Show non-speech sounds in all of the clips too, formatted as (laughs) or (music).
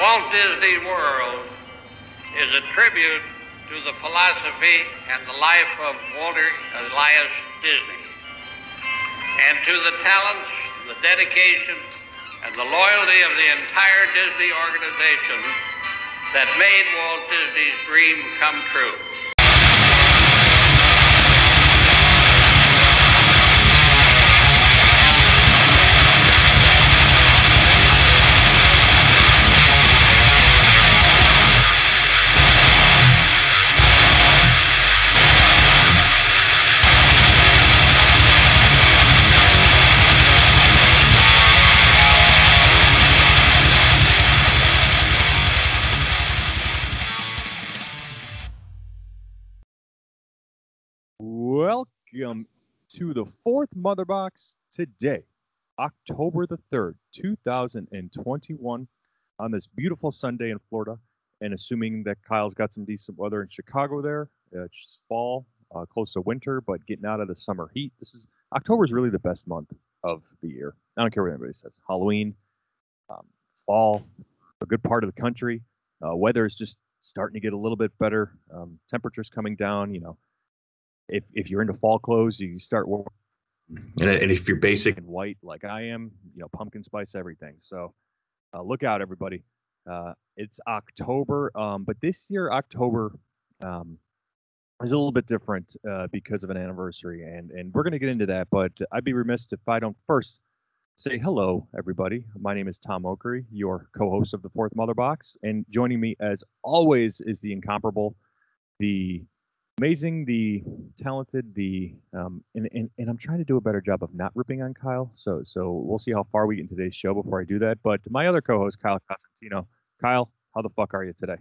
Walt Disney World is a tribute to the philosophy and the life of Walter Elias Disney, and to the talents, the dedication, and the loyalty of the entire Disney organization that made Walt Disney's dream come true. Welcome to the fourth Mother Box today, October the 3rd, 2021, on this beautiful Sunday in Florida. And assuming that Kyle's got some decent weather in Chicago there, uh, it's fall, uh, close to winter, but getting out of the summer heat. This is October is really the best month of the year. I don't care what anybody says. Halloween, um, fall, a good part of the country. Uh, weather is just starting to get a little bit better. Um, temperatures coming down. You know, if if you're into fall clothes, you start wearing And, and if you're basic, and white like I am. You know, pumpkin spice everything. So uh, look out, everybody. Uh, it's October, um, but this year October um, is a little bit different uh, because of an anniversary, and and we're going to get into that. But I'd be remiss if I don't first say hello, everybody. My name is Tom Okery, your co-host of the Fourth Mother Box, and joining me as always is the incomparable, the amazing, the talented, the um, and, and and I'm trying to do a better job of not ripping on Kyle. So so we'll see how far we get in today's show before I do that. But my other co-host, Kyle Cosentino. Kyle, how the fuck are you today?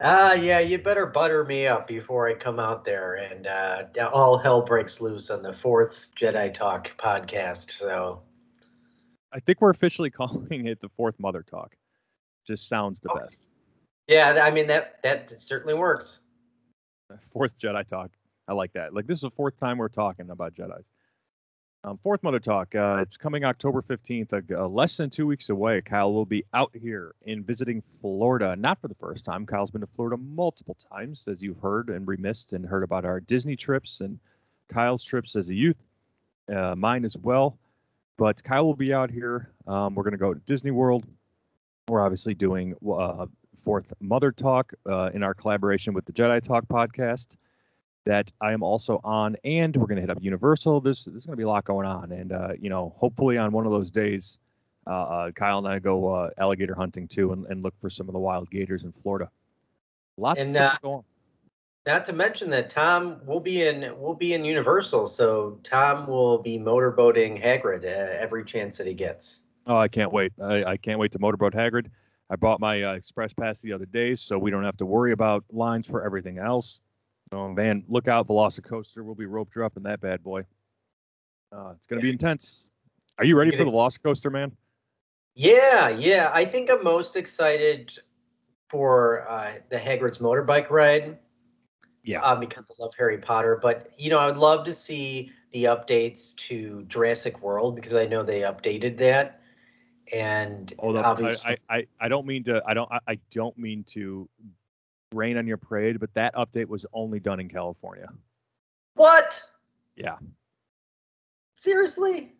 Ah, yeah, you better butter me up before I come out there and uh, all hell breaks loose on the fourth Jedi Talk podcast. So, I think we're officially (laughs) calling it the Fourth Mother Talk. Just sounds the Oh. best. yeah, I mean that that certainly works. (laughs) Fourth Jedi Talk. I like that. Like this is the fourth time we're talking about Jedi's. Um, fourth Mother Talk. Uh, it's coming October 15th, uh, uh, less than two weeks away. Kyle will be out here in visiting Florida, not for the first time. Kyle's been to Florida multiple times, as you've heard and remissed and heard about our Disney trips and Kyle's trips as a youth, uh, mine as well. But Kyle will be out here. Um, we're going to go to Disney World. We're obviously doing Fourth Mother Talk uh, in our collaboration with the Jedi Talk podcast that I am also on, and we're going to hit up Universal. There's there's going to be a lot going on, and uh, you know, hopefully on one of those days, uh, uh, Kyle and I go uh, alligator hunting too, and, and look for some of the wild gators in Florida. Lots of And, stuff uh, going. on. Not to mention that Tom will be in will be in Universal, so Tom will be motorboating Hagrid uh, every chance that he gets. Oh, I can't wait! I, I can't wait to motorboat Hagrid. I bought my uh, express pass the other day, so we don't have to worry about lines for everything else. So, man, look out, Velocicoaster. We'll be roped up in that bad boy. Uh, it's going to be intense. Are you ready for the Velocicoaster, man? Yeah, yeah. I think I'm most excited for uh, the Hagrid's motorbike ride. Yeah. uh, because I love Harry Potter. But you know, I would love to see the updates to Jurassic World because I know they updated that. And Hold obviously, I, I, I don't mean to I don't I, I don't mean to rain on your parade, but that update was only done in California. what? Yeah. Seriously?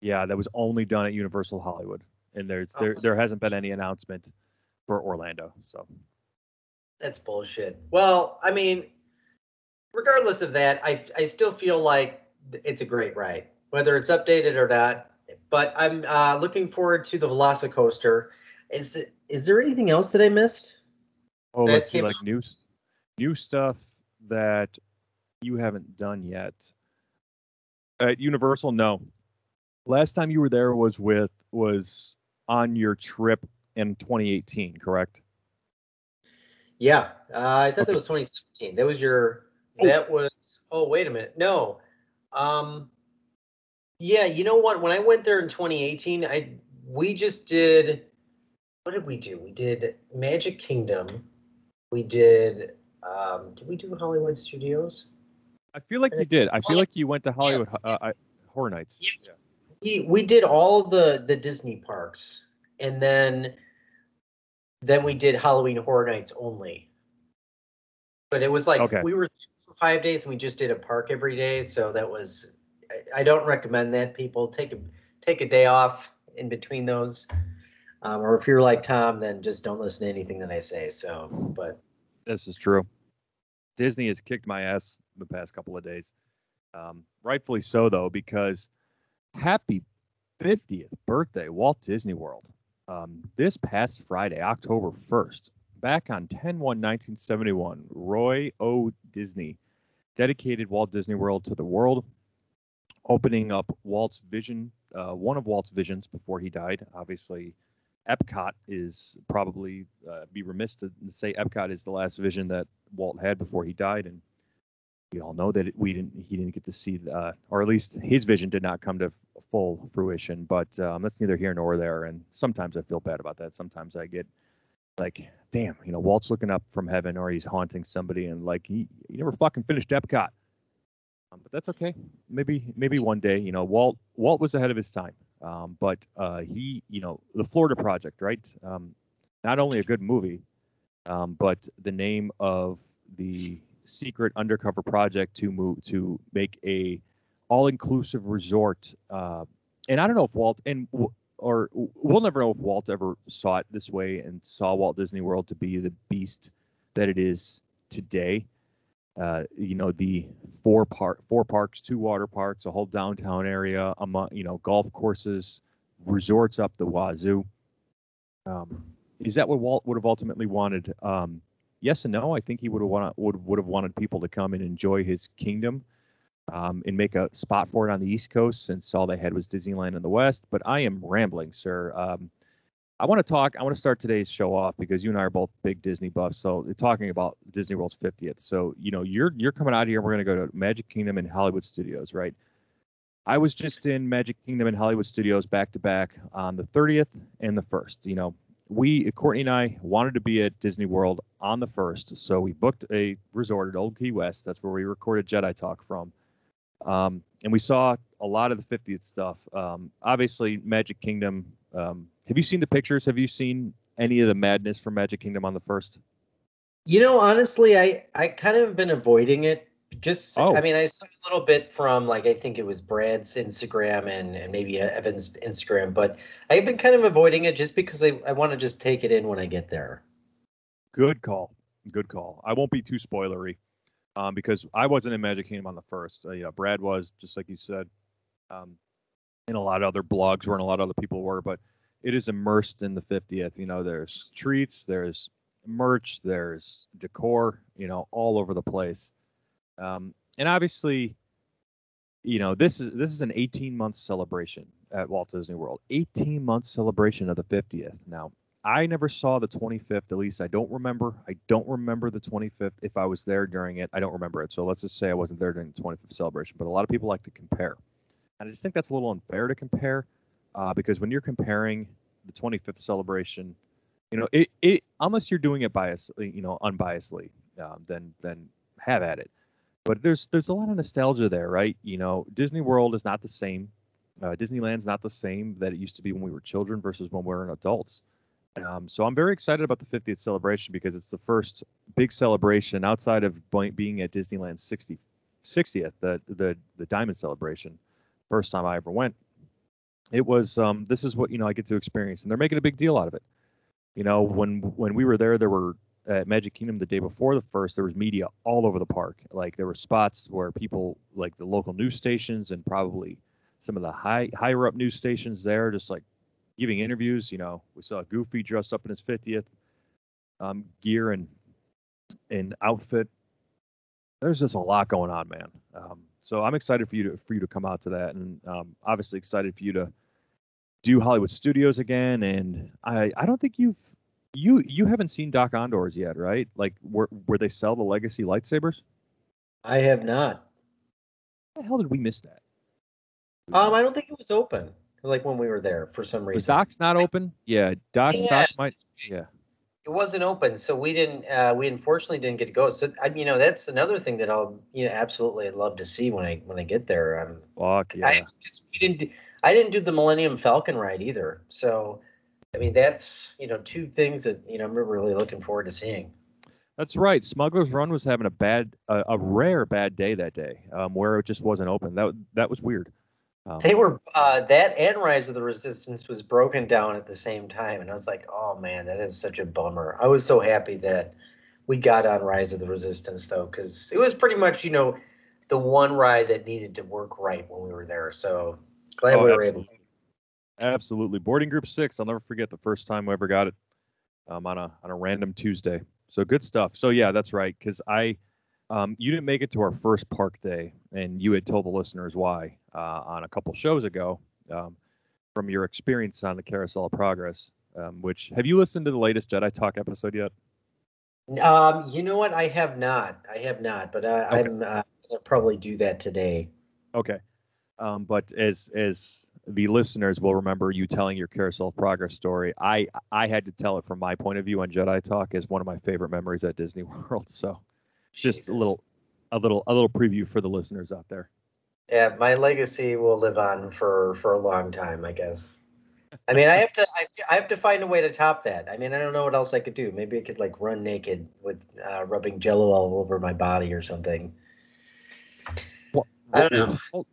Yeah, that was only done at Universal Hollywood. And there's there Oh. there hasn't been any announcement for Orlando. So That's bullshit. Well, I mean, regardless of that, I I still feel like it's a great ride, whether it's updated or not. But I'm uh, looking forward to the Velocicoaster. Is it- is there anything else that I missed? oh That let's see like new new stuff that you haven't done yet. At Universal, no. Last time you were there was with was on your trip in 2018, correct? Yeah, uh, I thought Okay. that was 2017. That was your. Oh. That was. Oh, wait a minute. No. Um. Yeah, you know what? When I went there in 2018, I we just did. What did we do? We did Magic Kingdom. We did. Um, did we do Hollywood Studios? I feel like you did. I feel like you went to Hollywood uh, Horror Nights. Yeah. We we did all the the Disney parks, and then then we did Halloween Horror Nights only. But it was like Okay. we were for five days and we just did a park every day, so that was. I, don't recommend that people take a take a day off in between those, um, or if you're like Tom, then just don't listen to anything that I say. So, but This is true. Disney has kicked my ass the past couple of days. Um, rightfully so, though, because happy 50th birthday, Walt Disney World. Um, this past Friday, October 1st, back on 10 1 1971, Roy O. Disney dedicated Walt Disney World to the world, opening up Walt's vision, uh, one of Walt's visions before he died. Obviously, Epcot is probably uh, be remiss to say Epcot is the last vision that Walt had before he died, and we all know that we didn't he didn't get to see, uh, or at least his vision did not come to full fruition. But um, that's neither here nor there. And sometimes I feel bad about that. Sometimes I get like, damn, you know, Walt's looking up from heaven, or he's haunting somebody, and like he, he never fucking finished Epcot. Um, but that's okay. Maybe maybe one day, you know, Walt Walt was ahead of his time. Um, but uh, he, you know, the Florida Project, right? Um, not only a good movie, um, but the name of the secret undercover project to move to make a all-inclusive resort. Uh, and I don't know if Walt and or we'll never know if Walt ever saw it this way and saw Walt Disney World to be the beast that it is today. Uh, you know, the four park, four parks, two water parks, a whole downtown area, among you know, golf courses, resorts up the wazoo. Um, is that what Walt would have ultimately wanted? Um, yes and no. I think he would have wanted would would have wanted people to come and enjoy his kingdom, um, and make a spot for it on the East Coast, since all they had was Disneyland in the West. But I am rambling, sir. Um, I want to talk. I want to start today's show off because you and I are both big Disney buffs. So talking about Disney World's 50th. So you know you're you're coming out here. We're going to go to Magic Kingdom and Hollywood Studios, right? I was just in Magic Kingdom and Hollywood Studios back to back on the 30th and the 1st. You know, we Courtney and I wanted to be at Disney World on the 1st, so we booked a resort at Old Key West. That's where we recorded Jedi Talk from. Um, and we saw a lot of the 50th stuff. Um, obviously, Magic Kingdom. Um, have you seen the pictures? Have you seen any of the madness from Magic Kingdom on the first? You know, honestly, I I kind of been avoiding it. Just, Oh. I mean, I saw a little bit from like I think it was Brad's Instagram and and maybe Evan's Instagram, but I've been kind of avoiding it just because I I want to just take it in when I get there. Good call. Good call. I won't be too spoilery, um, because I wasn't in Magic Kingdom on the first. Uh, yeah, Brad was, just like you said, um, and a lot of other blogs were, and a lot of other people were. But it is immersed in the 50th. You know, there's treats, there's merch, there's decor. You know, all over the place. Um, and obviously, you know, this is this is an 18 month celebration at Walt Disney World. 18 month celebration of the 50th. Now, I never saw the 25th. At least I don't remember. I don't remember the 25th. If I was there during it, I don't remember it. So let's just say I wasn't there during the 25th celebration. But a lot of people like to compare, and I just think that's a little unfair to compare, uh, because when you're comparing the 25th celebration, you know, it, it unless you're doing it bias, you know, unbiasedly, um, then then have at it. But there's there's a lot of nostalgia there, right? You know, Disney World is not the same. Uh, Disneyland's not the same that it used to be when we were children versus when we were adults. Um, so I'm very excited about the 50th celebration because it's the first big celebration outside of being at Disneyland 60, 60th, the the the Diamond Celebration. First time I ever went, it was um, this is what you know I get to experience, and they're making a big deal out of it. You know, when when we were there, there were at Magic Kingdom the day before the first, there was media all over the park. Like there were spots where people, like the local news stations and probably some of the high higher up news stations there, just like giving interviews. You know, we saw Goofy dressed up in his 50th um, gear and and outfit. There's just a lot going on, man. Um, so I'm excited for you to for you to come out to that, and um, obviously excited for you to do Hollywood Studios again. And I I don't think you've you you haven't seen Dok-Ondar's yet, right? Like where where they sell the legacy lightsabers. I have not. How the hell did we miss that? Um, I don't think it was open like when we were there for some reason. Was Doc's not open? Yeah, Doc's Yeah. Doc might. Yeah. It wasn't open, so we didn't. Uh, we unfortunately didn't get to go. So I, you know, that's another thing that I'll, you know, absolutely love to see when I when I get there. Um, Fuck yeah. I (laughs) just we didn't. Do, I didn't do the Millennium Falcon ride either. So I mean, that's you know two things that you know I'm really looking forward to seeing. That's right. Smuggler's Run was having a bad, a, a rare bad day that day, um, where it just wasn't open. That that was weird. Um, They were uh, that and Rise of the Resistance was broken down at the same time, and I was like, oh man, that is such a bummer. I was so happy that we got on Rise of the Resistance though, because it was pretty much you know the one ride that needed to work right when we were there. So glad Oh, we were absolutely. able. Absolutely. Boarding group six. I'll never forget the first time we ever got it um, on a on a random Tuesday. So good stuff. So yeah, that's right. Because I, um, you didn't make it to our first park day, and you had told the listeners why uh, on a couple shows ago um, from your experience on the Carousel of Progress. Um, which have you listened to the latest Jedi Talk episode yet? Um, you know what? I have not. I have not, but I, Okay. I'm uh, gonna probably do that today. Okay. Um, but as as the listeners will remember you telling your carousel of progress story, I I had to tell it from my point of view on Jedi Talk as one of my favorite memories at Disney (laughs) World. So just Jesus. a little a little a little preview for the listeners out there. Yeah, my legacy will live on for for a long time, I guess. I mean, I have to I, I have to find a way to top that. I mean, I don't know what else I could do. Maybe I could like run naked with uh, rubbing Jello all over my body or something. What, I don't know. What,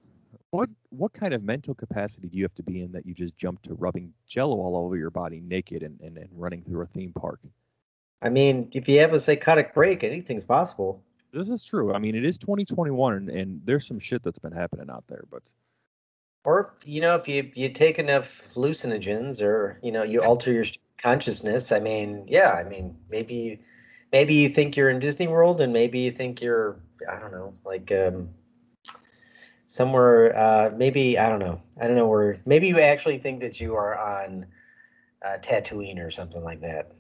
what what kind of mental capacity do you have to be in that you just jump to rubbing jello all over your body naked and, and, and running through a theme park? I mean, if you have a psychotic break, anything's possible. This is true. I mean, it is 2021 and, and there's some shit that's been happening out there, but Or if you know, if you you take enough hallucinogens, or you know, you alter your consciousness. I mean, yeah, I mean, maybe maybe you think you're in Disney World, and maybe you think you're I don't know, like um, somewhere. Uh, maybe I don't know. I don't know where. Maybe you actually think that you are on uh, Tatooine or something like that.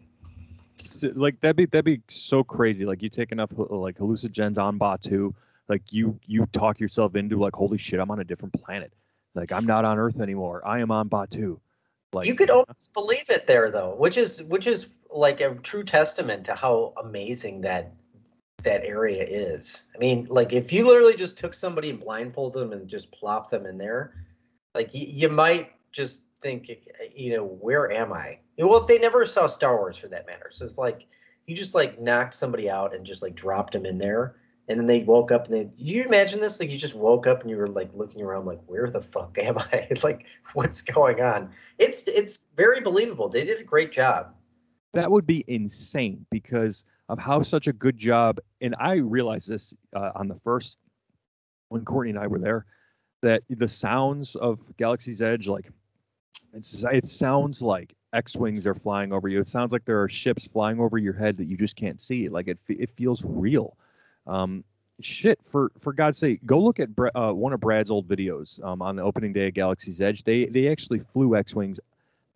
Like that'd be that'd be so crazy. Like you take enough uh, like hallucinogens on Batuu, like you you talk yourself into like holy shit, I'm on a different planet. Like I'm not on Earth anymore. I am on Batuu. Like you could almost believe it there though which is which is like a true testament to how amazing that that area is i mean like if you literally just took somebody and blindfolded them and just plopped them in there like you, you might just think you know where am i well if they never saw star wars for that matter. So it's like you just like knocked somebody out and just like dropped them in there. And then they woke up and they you imagine this? Like you just woke up and you were like looking around like where the fuck (laughs) am i? (laughs) Like what's going on? It's it's very believable. They did a great job. That would be insane because of how such a good job. And I realized this uh, on the first when Courtney and I were there that the sounds of Galaxy's Edge, like it's it sounds like X-wings are flying over you. It sounds like there are ships flying over your head that you just can't see. Like it, it feels real. Um, shit, for for God's sake, go look at uh, one of Brad's old videos um, on the opening day of Galaxy's Edge. They they actually flew X-wings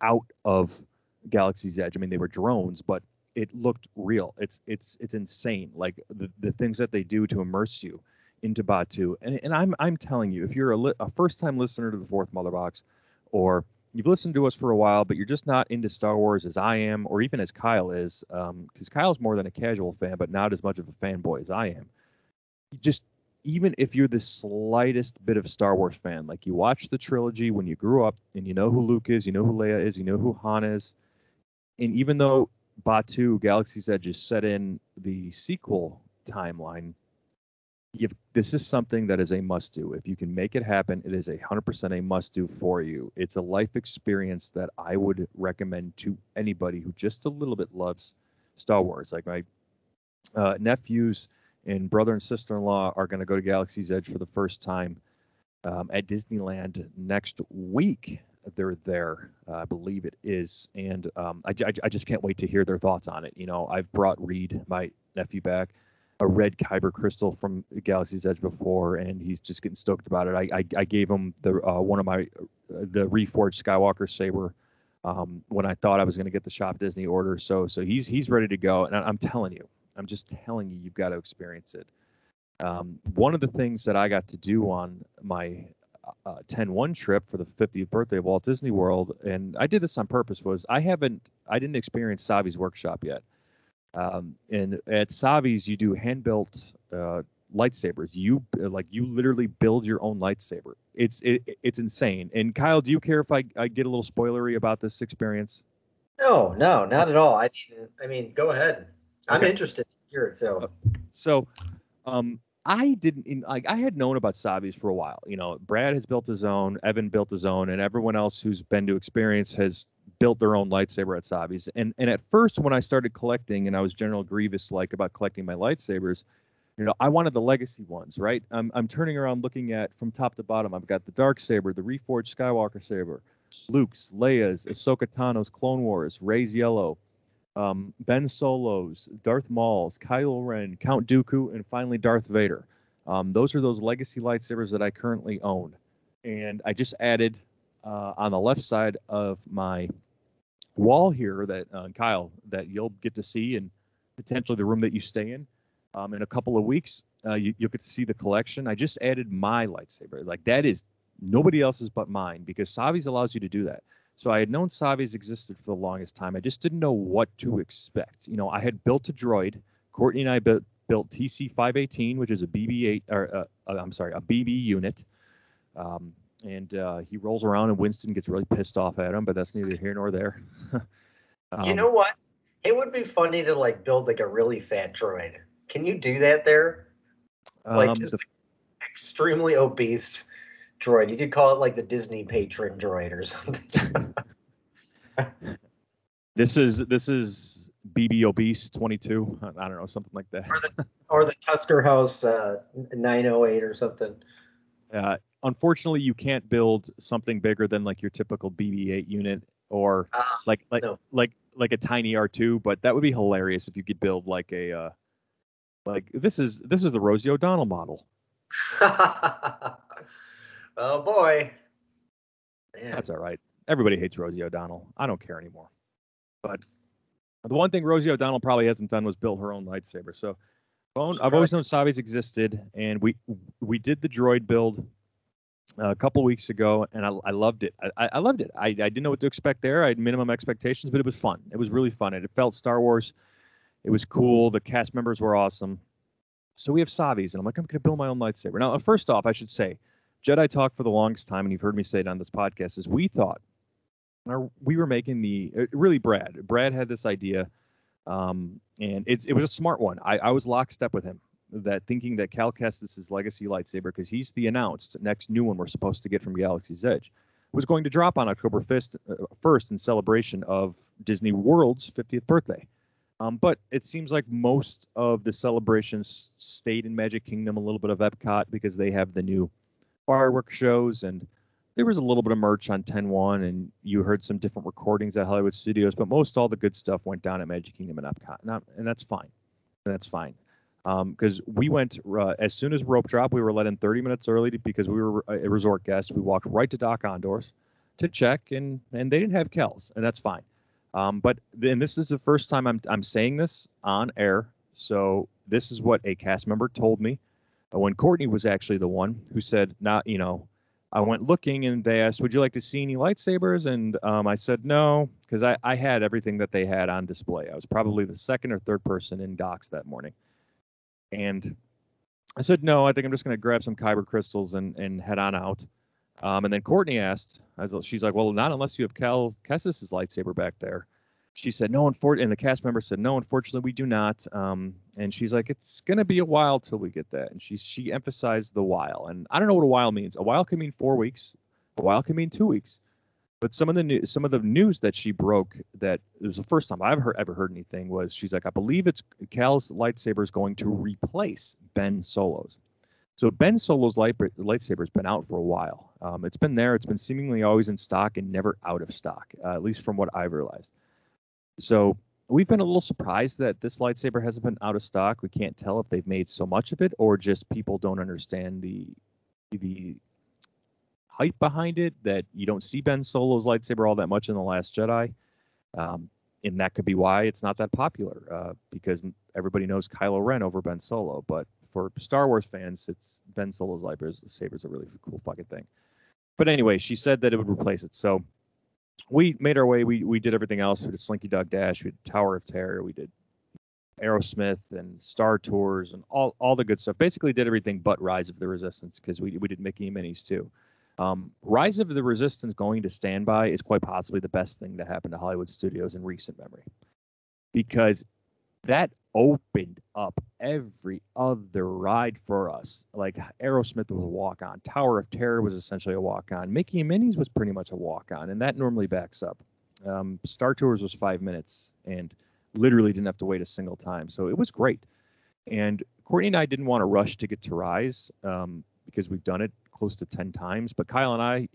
out of Galaxy's Edge. I mean, they were drones, but it looked real. It's it's it's insane. Like the, the things that they do to immerse you into Batuu. And and I'm I'm telling you, if you're a, li- a first time listener to the Fourth Mother Box, or you've listened to us for a while, but you're just not into Star Wars as I am, or even as Kyle is, um, because Kyle's more than a casual fan, but not as much of a fanboy as I am. You just even if you're the slightest bit of Star Wars fan, like you watched the trilogy when you grew up and you know who Luke is, you know who Leia is, you know who Han is, and even though Batuu Galaxy's Edge is set in the sequel timeline, you've, this is something that is a must do. If you can make it happen, it is a hundred percent a must do for you. It's a life experience that I would recommend to anybody who just a little bit loves Star Wars. Like my uh, nephews and brother and sister in law are going to go to Galaxy's Edge for the first time um, at Disneyland next week. They're there, uh, I believe it is, and um, I, I, I just can't wait to hear their thoughts on it. You know, I've brought Reed, my nephew, back a red kyber crystal from Galaxy's Edge before, and he's just getting stoked about it. I I, I gave him the uh, one of my the reforged Skywalker saber um, when I thought I was going to get the Shop Disney order. So so he's he's ready to go, and I, I'm telling you, I'm just telling you, you've got to experience it. Um, one of the things that I got to do on my uh, 10-1 trip for the 50th birthday of Walt Disney World, and I did this on purpose, was I haven't, I didn't experience Savi's workshop yet. Um, and at Savi's, you do hand-built uh, lightsabers. You like you literally build your own lightsaber. It's it, it's insane. And Kyle, do you care if I, I get a little spoilery about this experience? No, no, not at all. I mean, I mean, go ahead. I'm Okay. interested to hear it. So, So, um, I didn't in, like I had known about Savi's for a while. You know, Brad has built his own, Evan built his own, and everyone else who's been to experience has built their own lightsaber at Savi's. And and at first, when I started collecting, and I was General Grievous like about collecting my lightsabers, you know, I wanted the legacy ones, right? I'm I'm turning around looking at from top to bottom. I've got the dark saber, the reforged Skywalker saber, Luke's, Leia's, Ahsoka Tano's Clone Wars, Rey's Yellow, um, Ben Solo's, Darth Maul's, Kylo Ren, Count Dooku, and finally Darth Vader. Um, those are those legacy lightsabers that I currently own, and I just added uh, on the left side of my wall here that uh, Kyle that you'll get to see and potentially the room that you stay in um, in a couple of weeks. Uh, you, you'll get to see the collection. I just added my lightsaber. Like that is nobody else's but mine because Savi's allows you to do that. So I had known Savi's existed for the longest time. I just didn't know what to expect. You know, I had built a droid. Courtney and I built built TC518, which is a BB8 or uh, uh, I'm sorry, a BB unit. Um, and uh, he rolls around and Winston gets really pissed off at him, but that's neither here nor there. (laughs) you Um, know what? It would be funny to like build like a really fat droid. Can you do that there? Like um, just the- extremely obese droid. You could call it like the Disney patron droid or something. (laughs) this is this is BB obese 22. I I don't know something like that. or the or the Tusker House uh, 908 or something. (laughs) Uh, unfortunately, you can't build something bigger than like your typical BB-8 unit or Ah, like like no. like like a tiny R2. But that would be hilarious if you could build like a uh, like this is this is the Rosie O'Donnell model. (laughs) oh boy. Man. That's all right. Everybody hates Rosie O'Donnell. I don't care anymore. But the one thing Rosie O'Donnell probably hasn't done was build her own lightsaber. So I've always known Savi's existed, and we we did the droid build uh, a couple weeks ago, and I, I loved it. I, I- loved it. I, I didn't know what to expect there. I had minimum expectations, but it was fun. It was really fun. It felt Star Wars. It was cool. The cast members were awesome. So we have Savi's, and I'm like, I'm going to build my own lightsaber. Now, first off, I should say, Jedi Talk for the longest time, and you've heard me say it on this podcast, is we thought we were making the uh, really Brad. Brad had this idea, um, and it was a smart one. I, I was lockstep with him that thinking that Cal Kestis' legacy lightsaber, because he's the announced next new one we're supposed to get from Galaxy's Edge, was going to drop on October 1st, uh, 1st in celebration of Disney World's 50th birthday. Um, but it seems like most of the celebrations stayed in Magic Kingdom, a little bit of Epcot because they have the new fireworks shows and there was a little bit of merch on 10-1 and you heard some different recordings at Hollywood Studios, but most all the good stuff went down at Magic Kingdom and Epcot. And, and that's fine. That's fine. Because we went uh, as soon as rope drop, we were let in 30 minutes early because we were a resort guest. We walked right to Dok-Ondar's to check, and and they didn't have Kells, and that's fine. Um, but then this is the first time I'm I'm saying this on air, so this is what a cast member told me uh, when Courtney was actually the one who said, "Not you know." I went looking and they asked, "Would you like to see any lightsabers?" And um, I said no because I, I had everything that they had on display. I was probably the second or third person in docks that morning, and I said no. I think I'm just going to grab some kyber crystals and and head on out. Um, and then Courtney asked, she's like, "Well, not unless you have Cal Kestis' lightsaber back there." She said, "No, unfor-, and the cast member said, "No, unfortunately, we do not." Um, and she's like, "It's gonna be a while till we get that." And she she emphasized the while, and I don't know what a while means. A while can mean four weeks, a while can mean two weeks. But some of the new, some of the news that she broke that it was the first time I've heard, ever heard anything was she's like, I believe it's Cal's lightsaber is going to replace Ben Solo's. So Ben Solo's light, lightsaber has been out for a while. Um, it's been there. It's been seemingly always in stock and never out of stock, uh, at least from what I've realized. So we've been a little surprised that this lightsaber hasn't been out of stock. We can't tell if they've made so much of it or just people don't understand the the hype behind it that you don't see Ben Solo's lightsaber all that much in the Last Jedi. Um, and that could be why it's not that popular uh, because everybody knows Kylo Ren over Ben Solo. But for Star Wars fans, it's Ben Solo's lightsaber is a really cool fucking thing. But anyway, she said that it would replace it. So we made our way. We we did everything else. We did Slinky Dog Dash. We did Tower of Terror. We did Aerosmith and Star Tours and all all the good stuff. Basically, did everything but Rise of the Resistance because we we did Mickey and Minnie's too. Um, Rise of the Resistance going to standby is quite possibly the best thing to happen to Hollywood studios in recent memory because that opened up every other ride for us. Like Aerosmith was a walk on, Tower of Terror was essentially a walk on, Mickey and Minnie's was pretty much a walk on, and that normally backs up. Um, Star Tours was five minutes and literally didn't have to wait a single time. So it was great. And Courtney and I didn't want to rush to get to Rise um, because we've done it close to 10 times. But Kyle and I,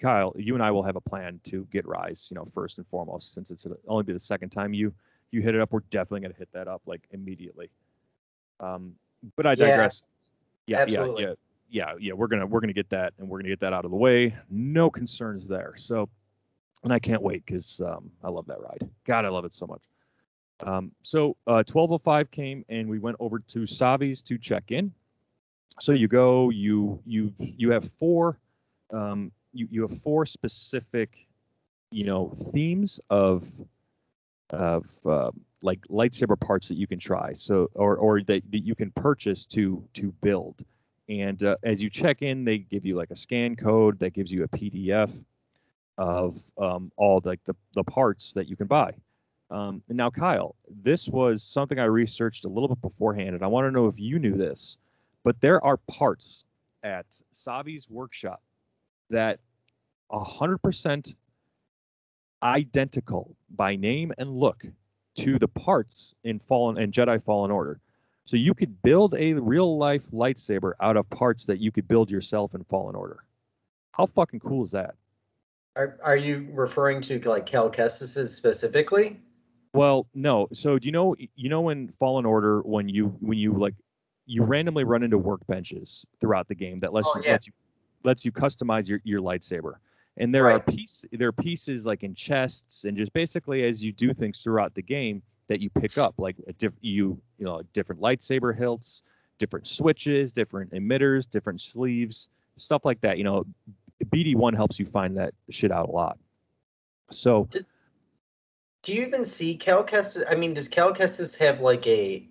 Kyle, you and I will have a plan to get Rise, you know, first and foremost, since it's only be the second time you you hit it up. We're definitely going to hit that up like immediately. Um, but I digress. Yeah, yeah, yeah, yeah, yeah. We're gonna we're gonna get that, and we're gonna get that out of the way. No concerns there. So, and I can't wait because um, I love that ride. God, I love it so much. Um, so uh, 1205 came and we went over to Savi's to check in. So you go, you you you have four, um, you you have four specific, you know, themes of of uh, like lightsaber parts that you can try. So or or that, that you can purchase to to build. And uh, as you check in, they give you like a scan code that gives you a PDF of um, all the, the the parts that you can buy. Um, now, Kyle, this was something I researched a little bit beforehand, and I want to know if you knew this, but there are parts at Savi's workshop that 100% identical by name and look to the parts in Fallen and Jedi Fallen Order. So you could build a real life lightsaber out of parts that you could build yourself in Fallen Order. How fucking cool is that? Are, are you referring to like Cal Kestis's specifically? Well, no. So do you know you know in Fallen Order when you when you like you randomly run into workbenches throughout the game that lets oh, you yeah. lets you lets you customize your, your lightsaber. And there right. are piece there are pieces like in chests and just basically as you do things throughout the game that you pick up like a diff, you you know different lightsaber hilts, different switches, different emitters, different sleeves, stuff like that. You know, BD1 helps you find that shit out a lot. So do you even see Cal Kestis? I mean, does Cal Kestis have like a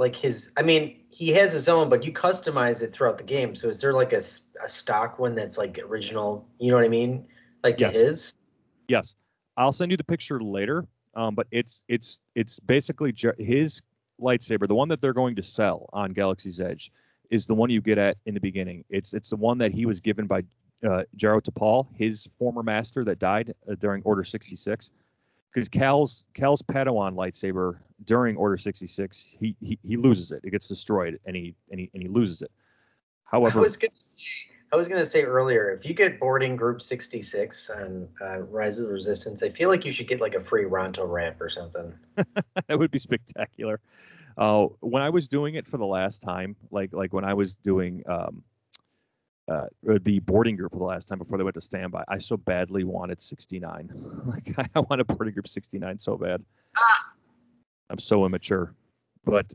like his? I mean, he has his own, but you customize it throughout the game. So is there like a, a stock one that's like original? You know what I mean? Like yes. his? Yes, I'll send you the picture later. Um, but it's it's it's basically his lightsaber, the one that they're going to sell on Galaxy's Edge, is the one you get at in the beginning. It's it's the one that he was given by uh, Jaro Tapal, his former master that died uh, during Order 66 because Cal's Cal's Padawan lightsaber during Order 66, he, he he loses it. It gets destroyed, and he and he and he loses it. However, I was gonna say, I was gonna say earlier, if you get boarding Group 66 on uh, Rise of the Resistance, I feel like you should get like a free Ronto wrap or something. (laughs) that would be spectacular. Uh, when I was doing it for the last time, like like when I was doing um, uh, the boarding group for the last time before they went to standby. I so badly wanted 69. (laughs) like I wanted boarding group 69 so bad. Ah! I'm so immature, but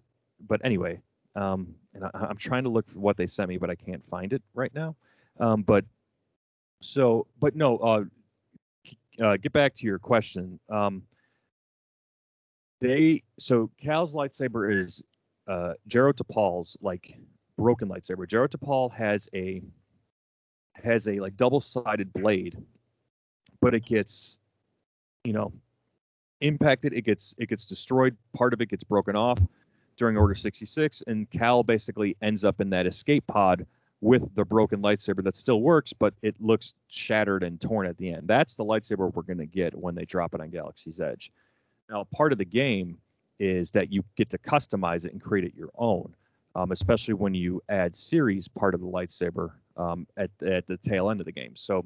but anyway, um, and I, am trying to look for what they sent me, but I can't find it right now. Um, but so, but no. Uh, uh, get back to your question. Um, they so Cal's lightsaber is uh, Jaro Tapal's like broken lightsaber. Jaro Tapal has a has a like double-sided blade, but it gets, you know, impacted. It gets it gets destroyed. Part of it gets broken off during Order 66, and Cal basically ends up in that escape pod with the broken lightsaber that still works, but it looks shattered and torn at the end. That's the lightsaber we're going to get when they drop it on Galaxy's Edge. Now, part of the game is that you get to customize it and create it your own, um, especially when you add series part of the lightsaber um, at, at the tail end of the game. So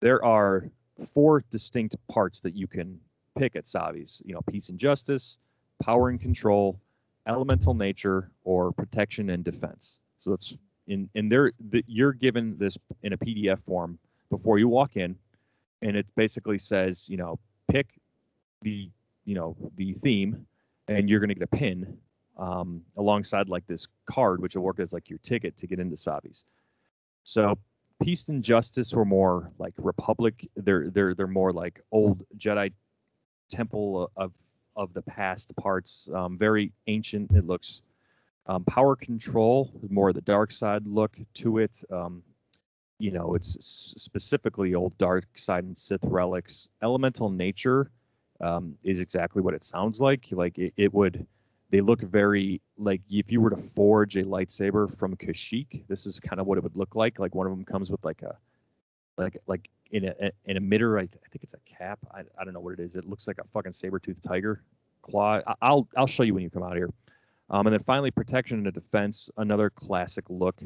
there are four distinct parts that you can pick at Savi's. You know, peace and justice, power and control, elemental nature, or protection and defense. So that's in in there that you're given this in a PDF form before you walk in, and it basically says, you know, pick the you know the theme, and you're going to get a pin um, alongside like this card, which will work as like your ticket to get into Savi's. So peace and justice were more like republic. They're they're they're more like old Jedi temple of of the past parts. Um, very ancient. It looks. Um, power control, more the dark side look to it. Um, you know, it's specifically old dark side and Sith relics. Elemental nature um, is exactly what it sounds like. Like it, it would, they look very like if you were to forge a lightsaber from Kashyyyk, this is kind of what it would look like. Like one of them comes with like a, like like in a an emitter. I, I think it's a cap. I, I don't know what it is. It looks like a fucking saber tooth tiger claw. I, I'll I'll show you when you come out here. Um, and then finally, protection and defense, another classic look.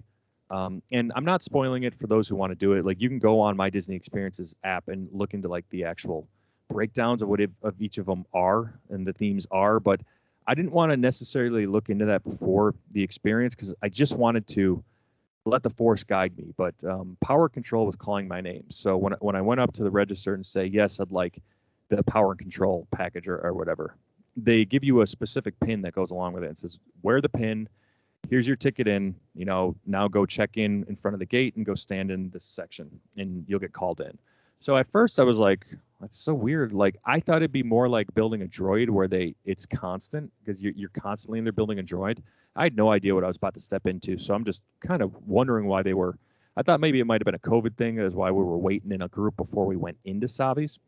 Um, and I'm not spoiling it for those who want to do it. Like you can go on my Disney Experiences app and look into like the actual breakdowns of what it, of each of them are and the themes are. But I didn't want to necessarily look into that before the experience because I just wanted to let the force guide me. But um, power control was calling my name. So when when I went up to the register and say yes, I'd like the power and control package or, or whatever, they give you a specific pin that goes along with it. It says wear the pin here's your ticket in you know now go check in in front of the gate and go stand in this section and you'll get called in so at first i was like that's so weird. Like i thought it'd be more like building a droid where they it's constant because you're, you're constantly in there building a droid. I had no idea what i was about to step into so i'm just kind of wondering why they were i thought maybe it might have been a covid thing as why we were waiting in a group before we went into savi's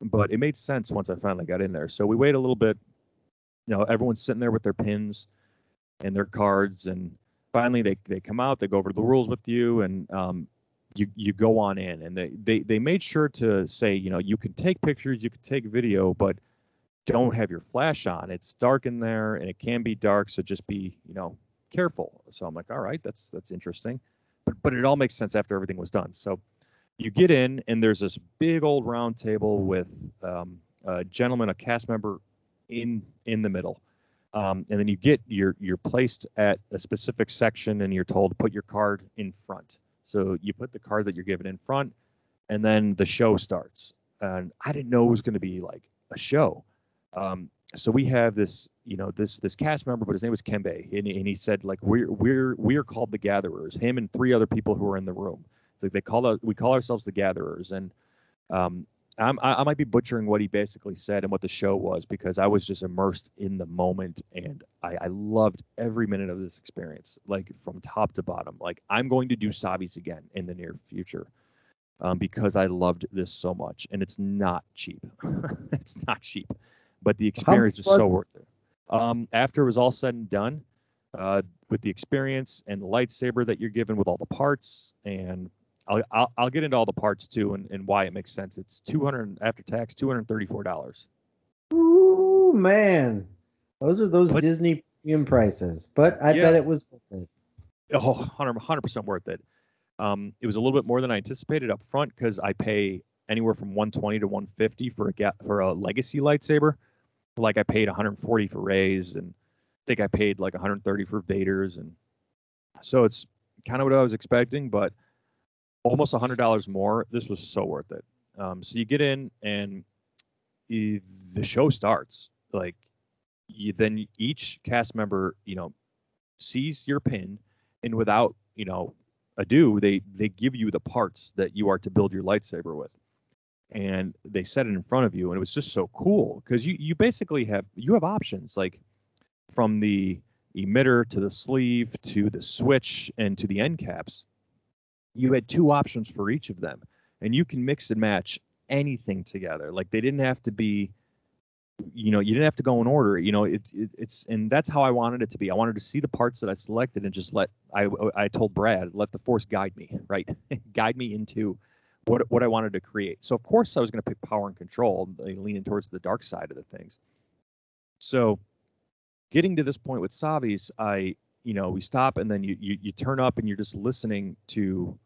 but it made sense once i finally got in there. So we wait a little bit you know everyone's sitting there with their pins and their cards and finally they, they come out they go over the rules with you and um, you you go on in. And they, they they made sure to say you know you can take pictures you can take video but don't have your flash on. It's dark in there and it can be dark so just be you know careful. So i'm like all right that's that's interesting. But but it all makes sense after everything was done. So you get in and there's this big old round table with um, a gentleman a cast member in in the middle. Um, and then you get you're you're placed at a specific section and you're told to put your card in front so you put the card that you're given in front and then the show starts. And i didn't know it was going to be like a show. Um, so we have this you know this this cast member but his name was kembe and, and he said like we're we're we're called the gatherers him and three other people who are in the room. So they call us we call ourselves the gatherers and um, I'm, I, might be butchering what he basically said and what the show was because I was just immersed in the moment and I, I loved every minute of this experience, like from top to bottom. Like I'm going to do Savi's again in the near future um, because I loved this so much and it's not cheap. (laughs) it's not cheap, but the experience is so worth it. Um, after it was all said and done, uh, with the experience and the lightsaber that you're given with all the parts and I'll, I'll, I'll get into all the parts too and, and why it makes sense. It's 200 after tax, $234. Ooh, man. Those are those but, Disney premium prices, but I yeah. bet it was worth it. Oh, 100 percent worth it. Um, it was a little bit more than I anticipated up front because I pay anywhere from 120 to 150 for a for a legacy lightsaber. Like I paid 140 for Rey's, and I think I paid like 130 for Vader's, and so it's kind of what I was expecting. But almost a hundred dollars more. This was so worth it. Um, so you get in and you, the show starts. Like you, then each cast member, you know, sees your pin, and without you know ado, they they give you the parts that you are to build your lightsaber with, and they set it in front of you, and it was just so cool because you you basically have you have options like from the emitter to the sleeve to the switch and to the end caps you had two options for each of them and you can mix and match anything together. Like they didn't have to be you know you didn't have to go in order you know it, it, it's and that's how i wanted it to be. I wanted to see the parts that i selected and just let i i told brad let the force guide me (laughs) right? (laughs) Guide me into what what i wanted to create. So of course i was going to pick power and control uh, leaning towards the dark side of the things. So getting to this point with savi's i you know we stop and then you you, you turn up and you're just listening to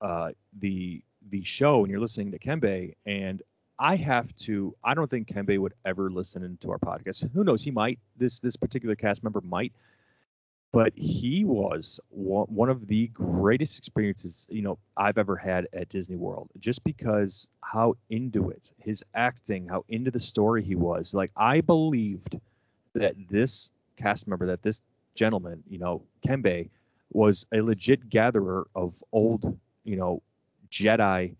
uh, the the show and you're listening to Kembe, and I have to. I don't think Kembe would ever listen into our podcast. Who knows? He might. This this particular cast member might. But he was one of the greatest experiences you know I've ever had at Disney World. Just because how into it, his acting, how into the story he was. Like I believed that this cast member, that this gentleman, you know, Kembe, was a legit gatherer of old you know, Jedi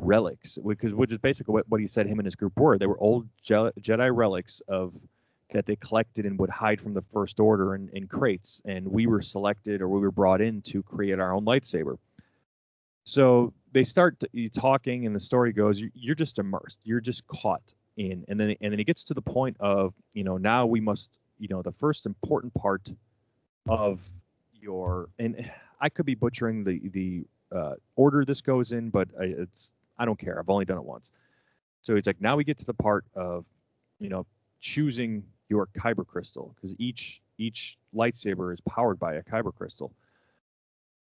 relics, because which is basically what, what he said him and his group were. They were old Je- Jedi relics of that they collected and would hide from the First Order in, in crates, and we were selected or we were brought in to create our own lightsaber. So they start talking, and the story goes, you're just immersed. You're just caught in, and then and then it gets to the point of, you know, now we must, you know, the first important part of your, and I could be butchering the the uh, order this goes in, but I, it's I don't care. I've only done it once. So it's like now we get to the part of, you know, choosing your kyber crystal because each each lightsaber is powered by a kyber crystal.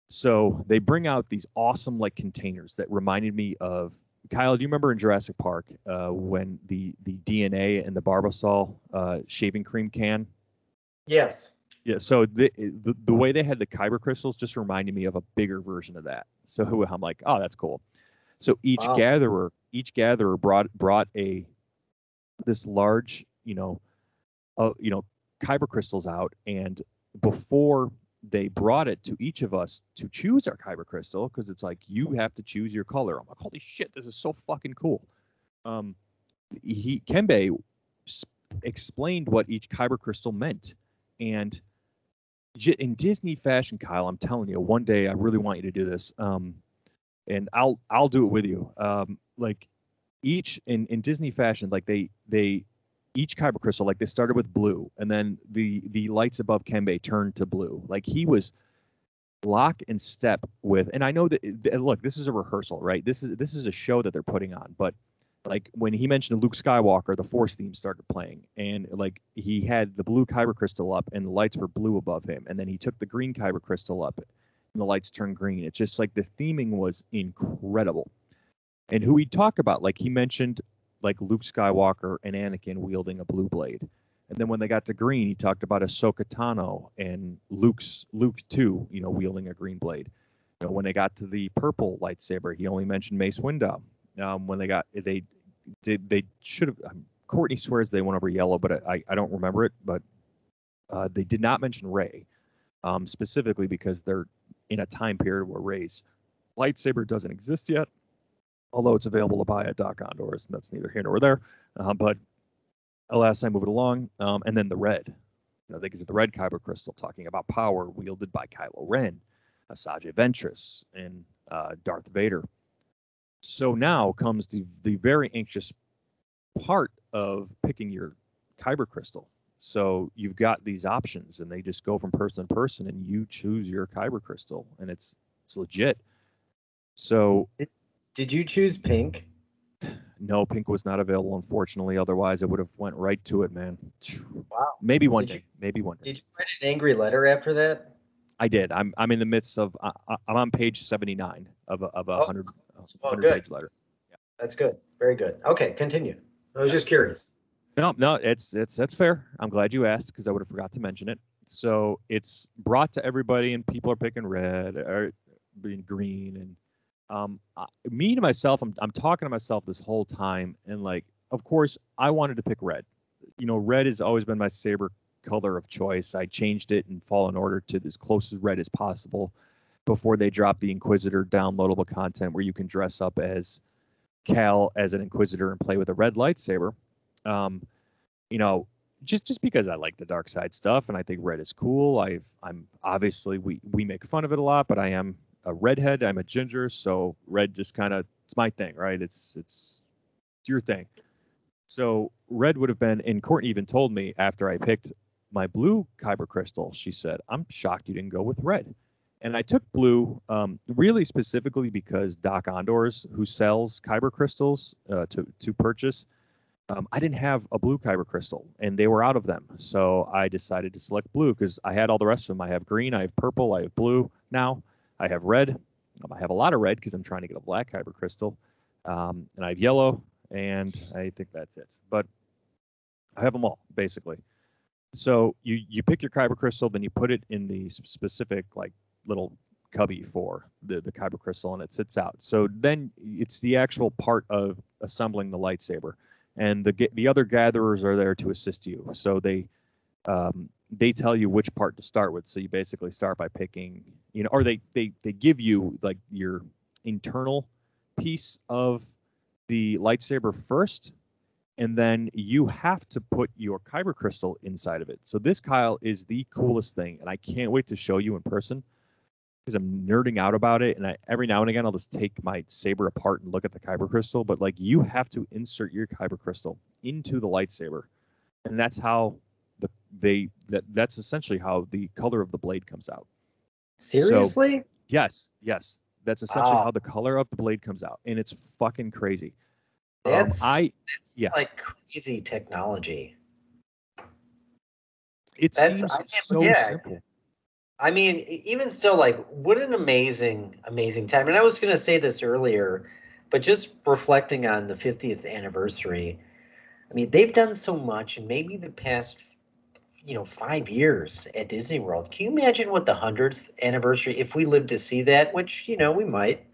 So they bring out these awesome like containers that reminded me of Kyle. Do you remember in Jurassic Park uh, when the the DNA and the Barbasol uh, shaving cream can? Yes. Yeah. So the, the the way they had the kyber crystals just reminded me of a bigger version of that. (laughs) So I'm like, oh, that's cool. So each wow. gatherer each gatherer brought brought a this large, you know, uh, you know, kyber crystals out, and before they brought it to each of us to choose our kyber crystal, because it's like you have to choose your color. I'm like, holy shit, this is so fucking cool. Um, he Kembe explained what each kyber crystal meant, and in Disney fashion, Kyle, I'm telling you, one day I really want you to do this. Um, and I'll I'll do it with you. Um, like each in in Disney fashion, like they they each kyber crystal, like they started with blue, and then the the lights above Kembe turned to blue. Like he was lock and step with, and I know that look, this is a rehearsal, right? This is this is a show that they're putting on, but like when he mentioned Luke Skywalker, the Force theme started playing, and like he had the blue kyber crystal up, and the lights were blue above him, and then he took the green kyber crystal up, and the lights turned green. It's just like the theming was incredible. And who he talked about, like he mentioned like Luke Skywalker and Anakin wielding a blue blade. And then when they got to green, he talked about Ahsoka Tano and Luke's Luke too, you know, wielding a green blade. You know, when they got to the purple lightsaber, he only mentioned Mace Windu. Um, when they got they did they should have um, Courtney swears they went over yellow, but I I don't remember it. But uh, they did not mention Rey um, specifically because they're in a time period where Rey's lightsaber doesn't exist yet, although it's available to buy at Dok-Ondar's, and that's neither here nor there. Uh, but alas, I move it along. Um, and then the red. You know, they get to the red kyber crystal, talking about power wielded by Kylo Ren, Asajj Ventress, and uh, Darth Vader. So now comes the the very anxious part of picking your kyber crystal. So you've got these options, and they just go from person to person, and you choose your kyber crystal, and it's it's legit. So, did you choose pink? No, pink was not available, unfortunately. Otherwise, I would have went right to it, man. Wow. Maybe one did day. You, maybe one day. Did you write an angry letter after that? I did. I'm I'm in the midst of. Uh, I'm on page 79 of a of a oh, hundred oh, page letter. Yeah. That's good. Very good. Okay, continue. I was just curious. No, no, it's it's that's fair. I'm glad you asked because I would have forgot to mention it. So it's brought to everybody, and people are picking red or being green, and um, I, me to myself, I'm I'm talking to myself this whole time, and like, of course, I wanted to pick red. You know, red has always been my saber color of choice. I changed it in Fallen Order to as close as red as possible before they dropped the Inquisitor downloadable content where you can dress up as Cal as an Inquisitor and play with a red lightsaber. Um, you know, just just because I like the dark side stuff and I think red is cool. I've I'm obviously we we make fun of it a lot, but I am a redhead. I'm a ginger, so red just kind of it's my thing, right? It's it's it's your thing. So red would have been, and Courtney even told me after I picked my blue kyber crystal, she said, "I'm shocked you didn't go with red." And I took blue um, really specifically because Dok-Ondar's, who sells kyber crystals uh, to to purchase, um, I didn't have a blue kyber crystal, and they were out of them. So I decided to select blue because I had all the rest of them. I have green, I have purple, I have blue now, I have red. Um, I have a lot of red because I'm trying to get a black kyber crystal, um, and I have yellow, and I think that's it. But I have them all basically. So you you pick your kyber crystal, then you put it in the specific like little cubby for the the kyber crystal, and it sits out. So then it's the actual part of assembling the lightsaber and the the other gatherers are there to assist you. So they um, they tell you which part to start with. So you basically start by picking, you know, or they they they give you like your internal piece of the lightsaber first, and then you have to put your kyber crystal inside of it. So this Kyle is the coolest thing, and I can't wait to show you in person. because I'm nerding out about it, and I, every now and again I'll just take my saber apart and look at the kyber crystal. But like you have to insert your kyber crystal into the lightsaber, and that's how the they that that's essentially how the color of the blade comes out. Seriously? Yes, yes, that's essentially Ah. how the color of the blade comes out, and it's fucking crazy. Um, that's I that's yeah. like crazy technology. it That's- seems I can't- so yeah. simple. I mean, even still, like, what an amazing, amazing time. And I was going to say this earlier, but just reflecting on the 50th anniversary, I mean, they've done so much, and maybe the past, you know, five years at Disney World. Can you imagine what the 100th anniversary, if we live to see that, which, you know, we might,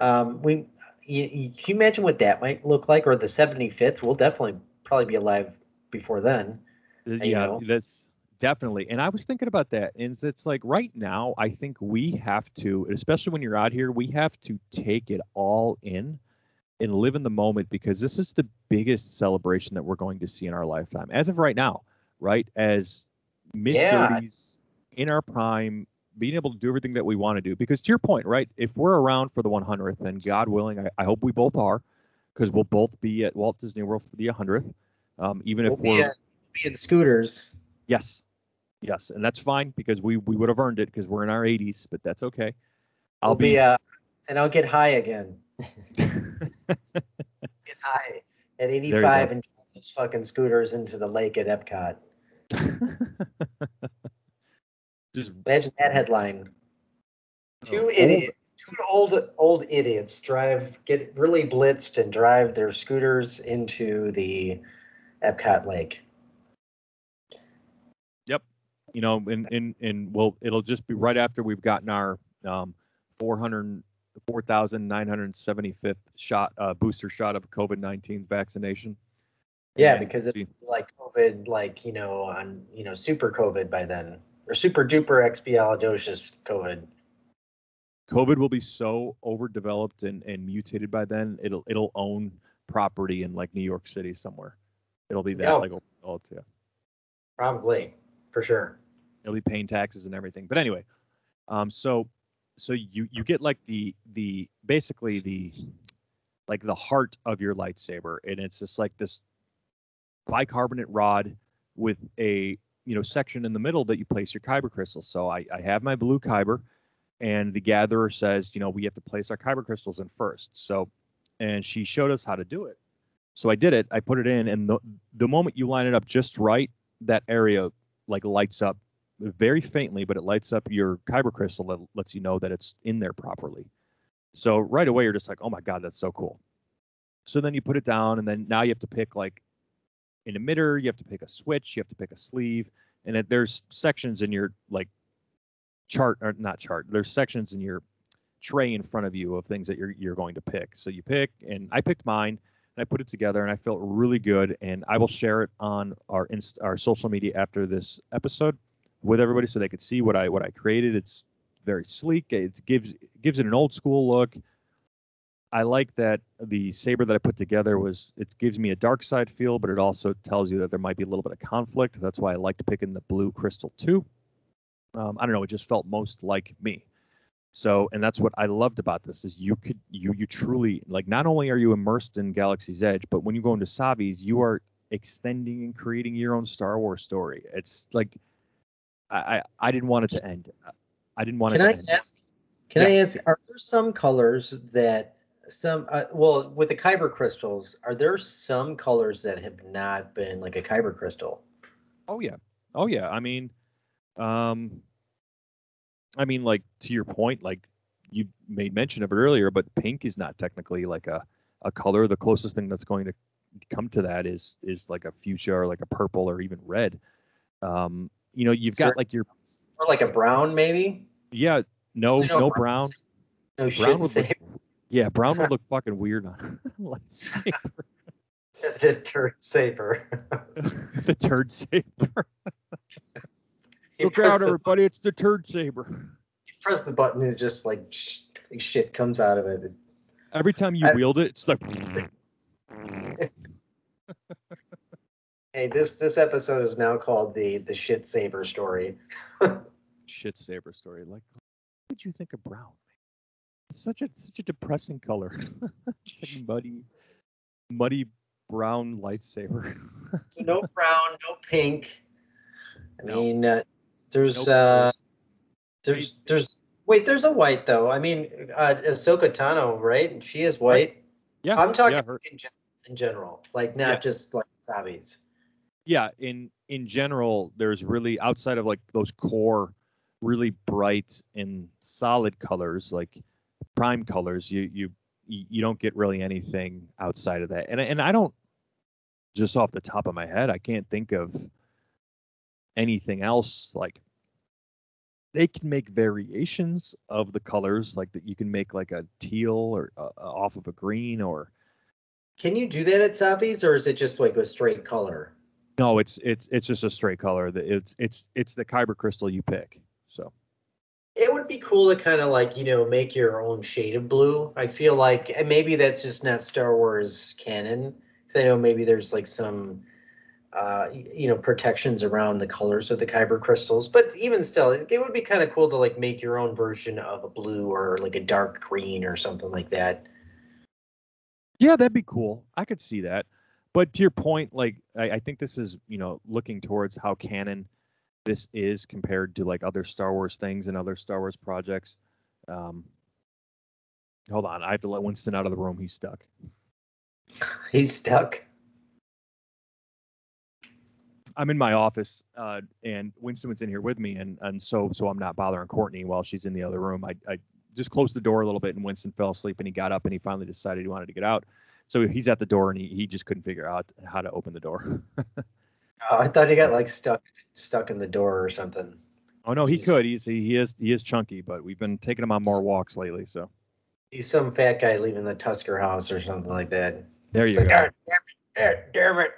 um, we, you, you, can you imagine what that might look like? Or the 75th? We'll definitely probably be alive before then. Uh, you yeah know? that's definitely and i was thinking about that and it's like right now i think we have to especially when you're out here we have to take it all in and live in the moment because this is the biggest celebration that we're going to see in our lifetime as of right now right as mid 30s in our prime being able to do everything that we want to do because to your point right if we're around for the 100th and god willing i, I hope we both are because we'll both be at walt disney world for the 100th um, even if We'll be we're in- be in scooters. Yes. Yes. And that's fine because we, we would have earned it because we're in our 80s, but that's okay. I'll I'll be, be, uh, and I'll get high again. (laughs) (laughs) get high at 85 and drive those fucking scooters into the lake at Epcot. (laughs) just Imagine that headline. Two Oh, idiot, two old old idiots drive get really blitzed and drive their scooters into the Epcot lake. Yep. You know, and, and, and well, it'll just be right after we've gotten our um, 400, 4,975th shot, uh, booster shot of COVID-19 vaccination. Yeah, because it see- like COVID, like you know, on you know, super COVID by then, or super duper expialidocious COVID. COVID will be so overdeveloped and, and mutated by then. It'll, it'll own property in like New York City somewhere. It'll be that Yeah. like overdeveloped. Yeah. Probably, for sure. It'll be paying taxes and everything. But anyway, um, so so you you get like the the basically the like the heart of your lightsaber, and it's just like this bicarbonate rod with a you know section in the middle that you place your kyber crystals. So I, I have my blue kyber, and the gatherer says, you know, we have to place our kyber crystals in first. So, and she showed us how to do it. So I did it. I put it in, and the the moment you line it up just right, that area like lights up very faintly, but it lights up your kyber crystal that lets you know that it's in there properly. So right away you're just like, oh my god, that's so cool. So then you put it down, and then now you have to pick like an emitter, you have to pick a switch, you have to pick a sleeve, and it, there's sections in your like chart or not chart. There's sections in your tray in front of you of things that you're you're going to pick. So you pick, and I picked mine, and I put it together, and I felt really good. And I will share it on our inst- our social media after this episode with everybody, so they could see what I what I created. It's very sleek. It gives gives it an old school look. I like that the saber that I put together was it gives me a dark side feel, but it also tells you that there might be a little bit of conflict. That's why I liked picking the blue crystal too. Um, I don't know, it just felt most like me. So, and that's what I loved about this is you could you you truly like not only are you immersed in Galaxy's Edge, but when you go into Savi's, you are extending and creating your own Star Wars story. It's like I I, I didn't want it to end. I didn't want Can it to I end. ask? Can I ask? Are there some colors that some? Uh, well, with the kyber crystals, are there some colors that have not been like a kyber crystal? Oh yeah. Oh yeah. I mean, um, I mean, like to your point, like you made mention of it earlier, but pink is not technically like a, a color. The closest thing that's going to come to that is is like a fuchsia or like a purple or even red. Um, you know, you've got like your Or like a brown, maybe? yeah, no, know, no brown. No Brown shit. would look. Yeah, brown would (laughs) look fucking weird on (laughs) lightsaber. (laughs) the turd saber. the turd saber. Look out, everybody! It's the turd saber. you press the button, and it just like, sh- shit comes out of it. Every time you I- wield it, it's like. Hey, this this episode is now called the the shit saber story. shit saber story. Like What did you think of brown? Such a such a depressing color. (laughs) it's like muddy, muddy brown lightsaber. (laughs) No brown, no pink. I No. mean, uh, there's Nope. uh, there's there's wait, there's a white though. I mean, uh, Ahsoka Tano, right? She is white. yeah, I'm talking Yeah, in, gen- in general, like not Yeah. just like Savi's. yeah. In in general, there's really outside of like those core, really bright and solid colors like prime colors. You you you don't get really anything outside of that. And I- and I don't just off the top of my head, I can't think of anything else like they can make variations of the colors like that you can make like a teal or uh, uh, off of a green or Can you do that at Savi's, or is it just like a straight color? no it's it's it's just a straight color that it's it's it's the kyber crystal you pick so It would be cool to kind of like you know make your own shade of blue. I feel like and maybe that's just not Star Wars canon. Because I know maybe there's like some uh, you know protections around the colors of the kyber crystals, but even still, it, would be kind of cool to like make your own version of a blue or like a dark green or something like that. yeah that'd be cool i could see that but to your point like I, I think this is you know looking towards how canon this is compared to like other star wars things and other star wars projects um hold on i have to let winston out of the room he's stuck He's stuck. I'm in my office, uh, and Winston was in here with me, and and so so I'm not bothering Courtney while she's in the other room. I I just closed the door a little bit, and Winston fell asleep, and he got up, and he finally decided he wanted to get out. So he's at the door, and he, he just couldn't figure out how to open the door. (laughs) Oh, I thought he got like stuck stuck in the door or something. oh no, he Jeez. could. He's he, he is he is chunky, but we've been taking him on more walks lately. So He's some fat guy leaving the Tusker house or something like that. there you It's like, go. "God damn it, damn it.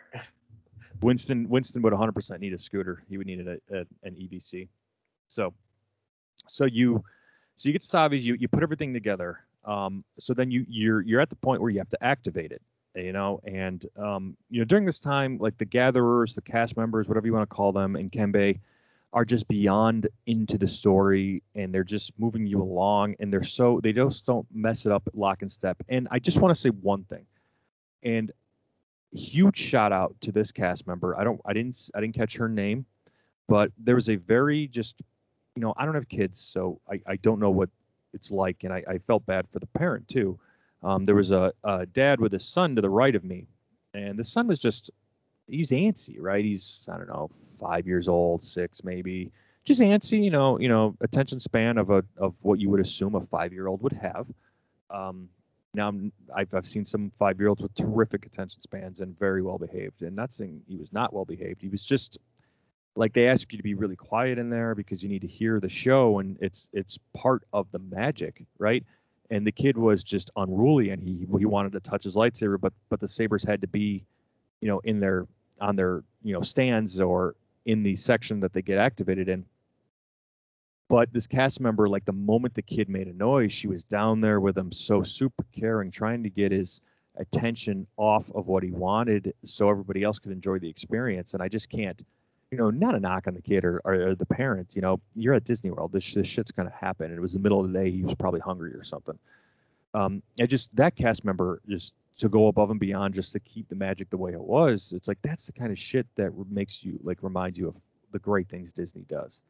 Winston Winston would 100% need a scooter. He would need a, a, an EVC. So so you so you get Savis, you you put everything together. Um, so then you you're you're at the point where you have to activate it, you know, and um, you know during this time, like the gatherers, the cast members, whatever you want to call them, in Kembe, are just beyond into the story, and they're just moving you along, and they're so they just don't mess it up lock and step. And I just want to say one thing, and huge shout out to this cast member. I don't I didn't i didn't catch her name, but there was a very just you know, I don't have kids, so I, I don't know what it's like, and I, I felt bad for the parent too. Um, there was a, a dad with a son to the right of me, and the son was just he's antsy, right? He's I don't know, five years old, six maybe, just antsy, you know, you know, attention span of a of what you would assume a five year old would have. Um, now I'm- I've I've seen some five year olds with terrific attention spans and very well behaved, and not saying he was not well behaved. He was just like they ask you to be really quiet in there because you need to hear the show and it's it's part of the magic right and the kid was just unruly and he he wanted to touch his lightsaber but but the sabers had to be you know in their on their you know stands or in the section that they get activated in. But this cast member like the moment the kid made a noise she was down there with him so super caring trying to get his attention off of what he wanted so everybody else could enjoy the experience and i just can't you know, not a knock on the kid or, or the parent. You know, you're at Disney World. This this shit's gonna happen. And it was the middle of the day. He was probably hungry or something. Um, and just that cast member just to go above and beyond just to keep the magic the way it was. It's like that's the kind of shit that makes you like remind you of the great things Disney does.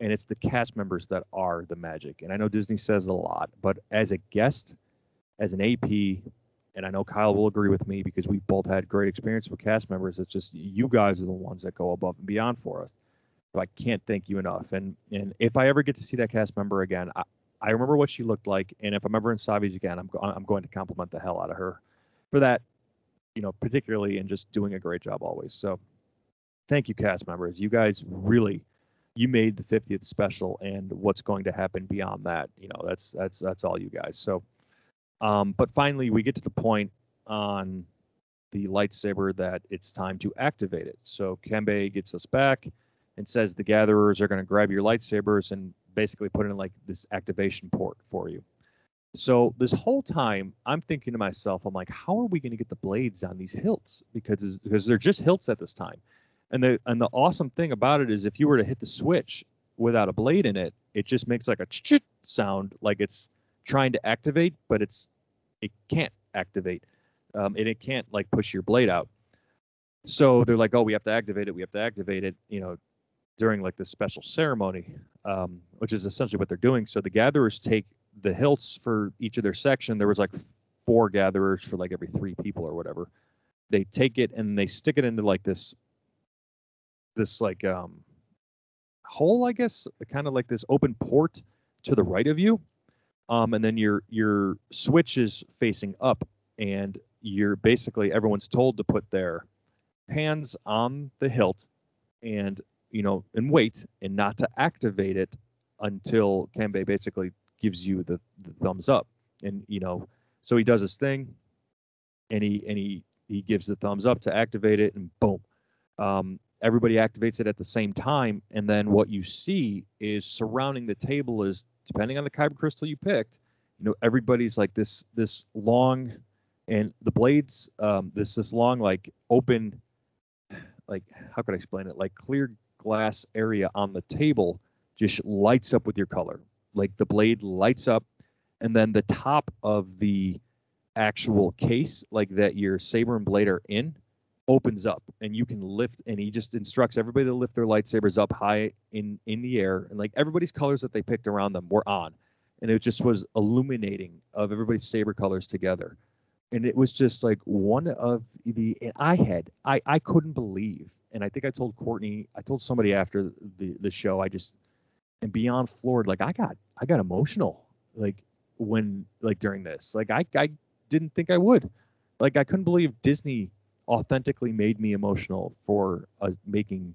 And it's the cast members that are the magic. And I know Disney says a lot, but as a guest, as an AP, and I know Kyle will agree with me because we've both had great experience with cast members. It's just you guys are the ones that go above and beyond for us. So I can't thank you enough. And and if I ever get to see that cast member again, I, I remember what she looked like, and if I'm ever in Savi's again, I'm I'm going to compliment the hell out of her for that, you know, particularly and just doing a great job always. So thank you, cast members. You guys really you made the 50th special, and what's going to happen beyond that, you know, that's that's that's all you guys. So. Um, but finally, we get to the point on the lightsaber that it's time to activate it. So Kembe gets us back and says the gatherers are going to grab your lightsabers and basically put in like this activation port for you. So this whole time, I'm thinking to myself, I'm like, how are we going to get the blades on these hilts? Because because they're just hilts at this time. And the and the awesome thing about it is, if you were to hit the switch without a blade in it, it just makes like a sound, like it's trying to activate, but it's it can't activate, um, and it can't like push your blade out. So they're like, oh, we have to activate it. We have to activate it. You know, during like this special ceremony, um, which is essentially what they're doing. So the gatherers take the hilts for each of their section. There was like four gatherers for like every three people or whatever. They take it and they stick it into like this, this like um, hole, I guess, kind of like this open port to the right of you. Um, and then your your switch is facing up, and you're basically everyone's told to put their hands on the hilt and you know and wait and not to activate it until Kanbei basically gives you the, the thumbs up. And you know so he does his thing and he and he he gives the thumbs up to activate it and boom. Um, everybody activates it at the same time. And then what you see is surrounding the table is depending on the kyber crystal you picked you know everybody's like this this long and the blades um, this this long like open like how could i explain it? Like clear glass area on the table just lights up with your color. Like the blade lights up and then the top of the actual case like that your saber and blade are in opens up and you can lift and he just instructs everybody to lift their lightsabers up high in in the air and like everybody's colors that they picked around them were on and it just was illuminating of everybody's saber colors together. And it was just like one of the i had i i couldn't believe and i think i told courtney i told somebody after the the show i just and beyond floored like i got i got emotional like when like during this like i i didn't think i would. Like i couldn't believe disney authentically made me emotional for uh, making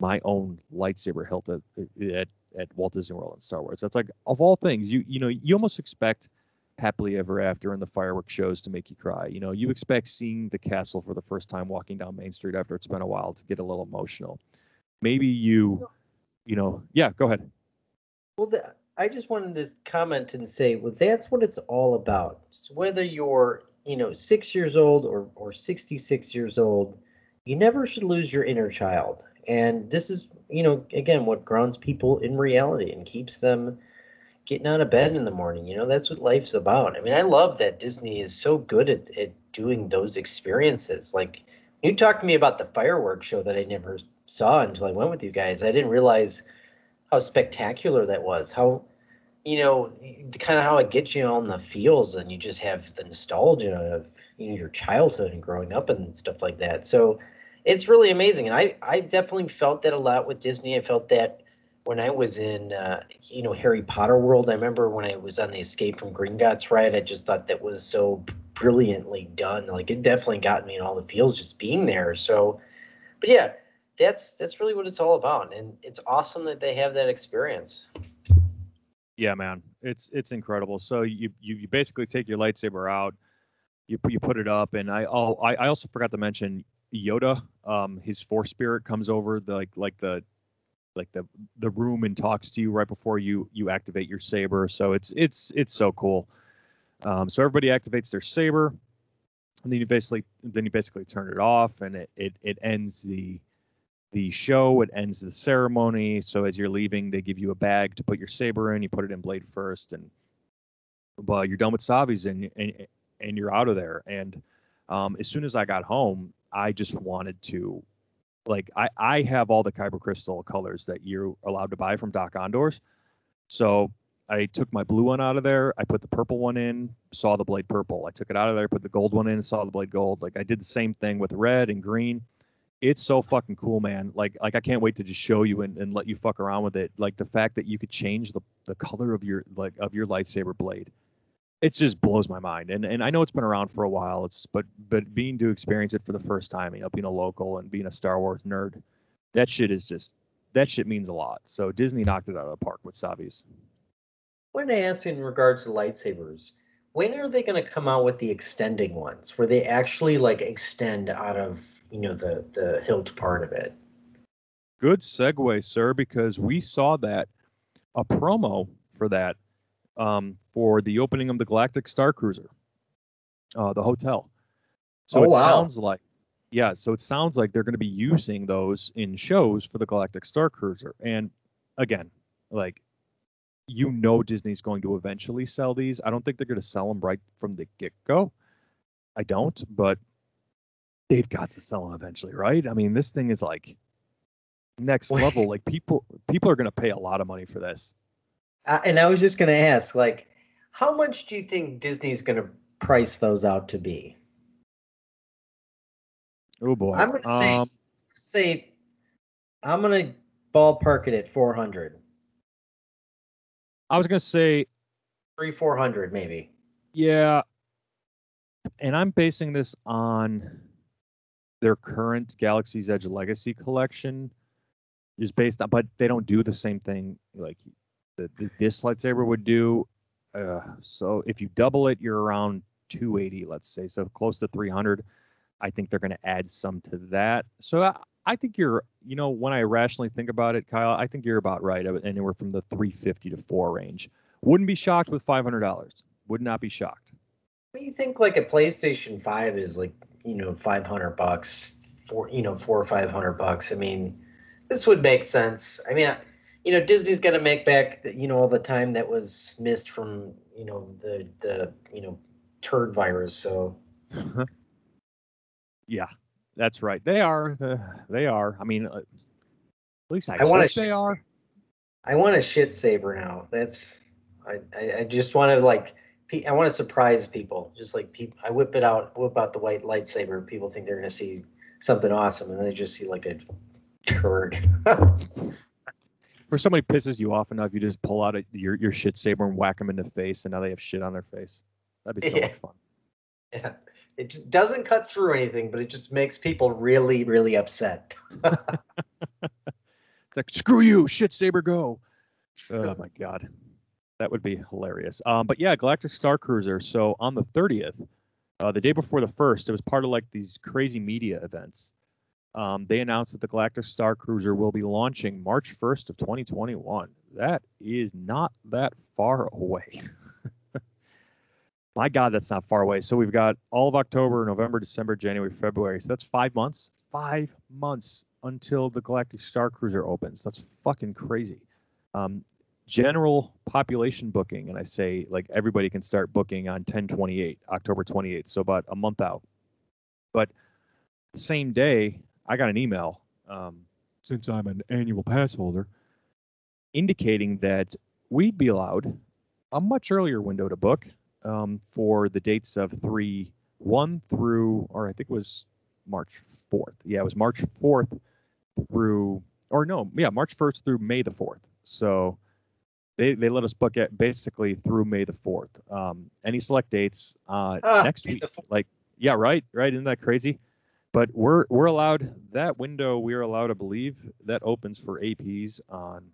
my own lightsaber hilt at, at, at Walt Disney World and Star Wars. That's like of all things, you you know, you almost expect happily ever after and the fireworks shows to make you cry. You know, you expect seeing the castle for the first time walking down Main Street after it's been a while to get a little emotional. Maybe you, you know, yeah, go ahead. Well, the, I just wanted to comment and say, well, that's what it's all about. So whether you're you know, six years old or, or 66 years old, you never should lose your inner child. And this is, you know, again, what grounds people in reality and keeps them getting out of bed in the morning. You know, that's what life's about. I mean, I love that Disney is so good at, at doing those experiences. Like, you talked to me about the fireworks show that I never saw until I went with you guys. I didn't realize how spectacular that was. How you know, kind of how it gets you on the feels, and you just have the nostalgia of you know your childhood and growing up and stuff like that. So it's really amazing, and I I definitely felt that a lot with Disney. I felt that when I was in uh, you know Harry Potter World. I remember when I was on the Escape from Gringotts ride. I just thought that was so brilliantly done. Like it definitely got me in all the feels just being there. So, but yeah, that's that's really what it's all about, and it's awesome that they have that experience. Yeah, man, it's it's incredible. So you you, you basically take your lightsaber out, you you put it up, and I oh I, I also forgot to mention Yoda. Um, his force spirit comes over the like like the like the the room and talks to you right before you you activate your saber. So it's it's it's so cool. Um, so everybody activates their saber, and then you basically then you basically turn it off, and it it it ends the the show. It ends the ceremony. So as you're leaving, they give you a bag to put your saber in. You put it in blade first, and but you're done with Savi's and and, and you're out of there. And um, as soon as I got home, I just wanted to, like, I I have all the kyber crystal colors that you're allowed to buy from Dok-Ondar's. So I took my blue one out of there. I put the purple one in, saw the blade purple. I took it out of there, put the gold one in, saw the blade gold. Like I did the same thing with red and green it's so fucking cool, man. Like like I can't wait to just show you and, and let you fuck around with it. Like the fact that you could change the, the color of your like of your lightsaber blade. It just blows my mind. And and I know it's been around for a while. It's but but being to experience it for the first time, you know, being a local and being a Star Wars nerd, that shit is just that shit means a lot. So Disney knocked it out of the park with Savi's. When I ask in regards to lightsabers, when are they going to come out with the extending ones where they actually like extend out of you know the the hilt part of it. Good segue, sir, because we saw that a promo for that um, for the opening of the Galactic Star Cruiser, uh, the hotel. So oh, it wow. sounds like, yeah, so it sounds like they're going to be using those in shows for the Galactic Star Cruiser. And again, like you know Disney's going to eventually sell these. I don't think they're going to sell them right from the get go. I don't, but they've got to sell them eventually, right? I mean, this thing is like next level. Like people, people are going to pay a lot of money for this. Uh, and I was just going to ask, like, how much do you think Disney's going to price those out to be? Oh boy, I'm going to say, Um, say, I'm going to ballpark it at 400, I was going to say three, 400 maybe. Yeah. And I'm basing this on their current Galaxy's Edge Legacy collection. Just based on, but they don't do the same thing like the, the, this lightsaber would do. Uh, so if you double it, you're around 280, let's say, so close to 300. I think they're going to add some to that. So I, I think you're, you know, when I rationally think about it, Kyle, I think you're about right. Anywhere from the 350 to four range. Wouldn't be shocked with $500. Would not be shocked. What do you think like a PlayStation 5 is like, you know, 500 bucks, four, you know, four or 500 bucks? I mean, this would make sense. I mean, you know, Disney's got to make back, the, you know, all the time that was missed from, you know, the, the, you know, turd virus. So, (laughs) Yeah, that's right. They are. The, they are. I mean, uh, at least I, I wanna hope they are. I want a shit saber now. That's, I, I, I just want to like, I want to surprise people. Just like people, I whip it out, whip out the white lightsaber. People think they're going to see something awesome and they just see like a turd. (laughs) Or somebody pisses you off enough, you just pull out a, your your shit saber and whack them in the face, and now they have shit on their face. That'd be so Yeah. much fun. (laughs) Yeah. It doesn't cut through anything, but it just makes people really, really upset. (laughs) It's like screw you, shit saber, go. Oh my god, that would be hilarious. Um, but yeah, Galactic Star Cruiser. So on the thirtieth, uh, the day before the first, it was part of like these crazy media events. Um, they announced that the Galactic Star Cruiser will be launching March first of 2021. That is not that far away. (laughs) My God, that's not far away. So we've got all of October, November, December, January, February. So that's five months. Five months until the Galactic Star Cruiser opens. That's fucking crazy. Um, general population booking, and I say like everybody can start booking on 1028, October 28th. So about a month out. But same day, I got an email. Um, since I'm an annual pass holder, indicating that we'd be allowed a much earlier window to book um, for the dates of 3 1 through, or I think it was March 4th. Yeah, it was March 4th through, or no, yeah, March 1st through May the 4th. So they, they let us book it basically through May the 4th. Um, any select dates uh, Ah, next week. Like, yeah, right, right. Isn't that crazy? But we're we're allowed that window. We are allowed, I believe, that opens for APs on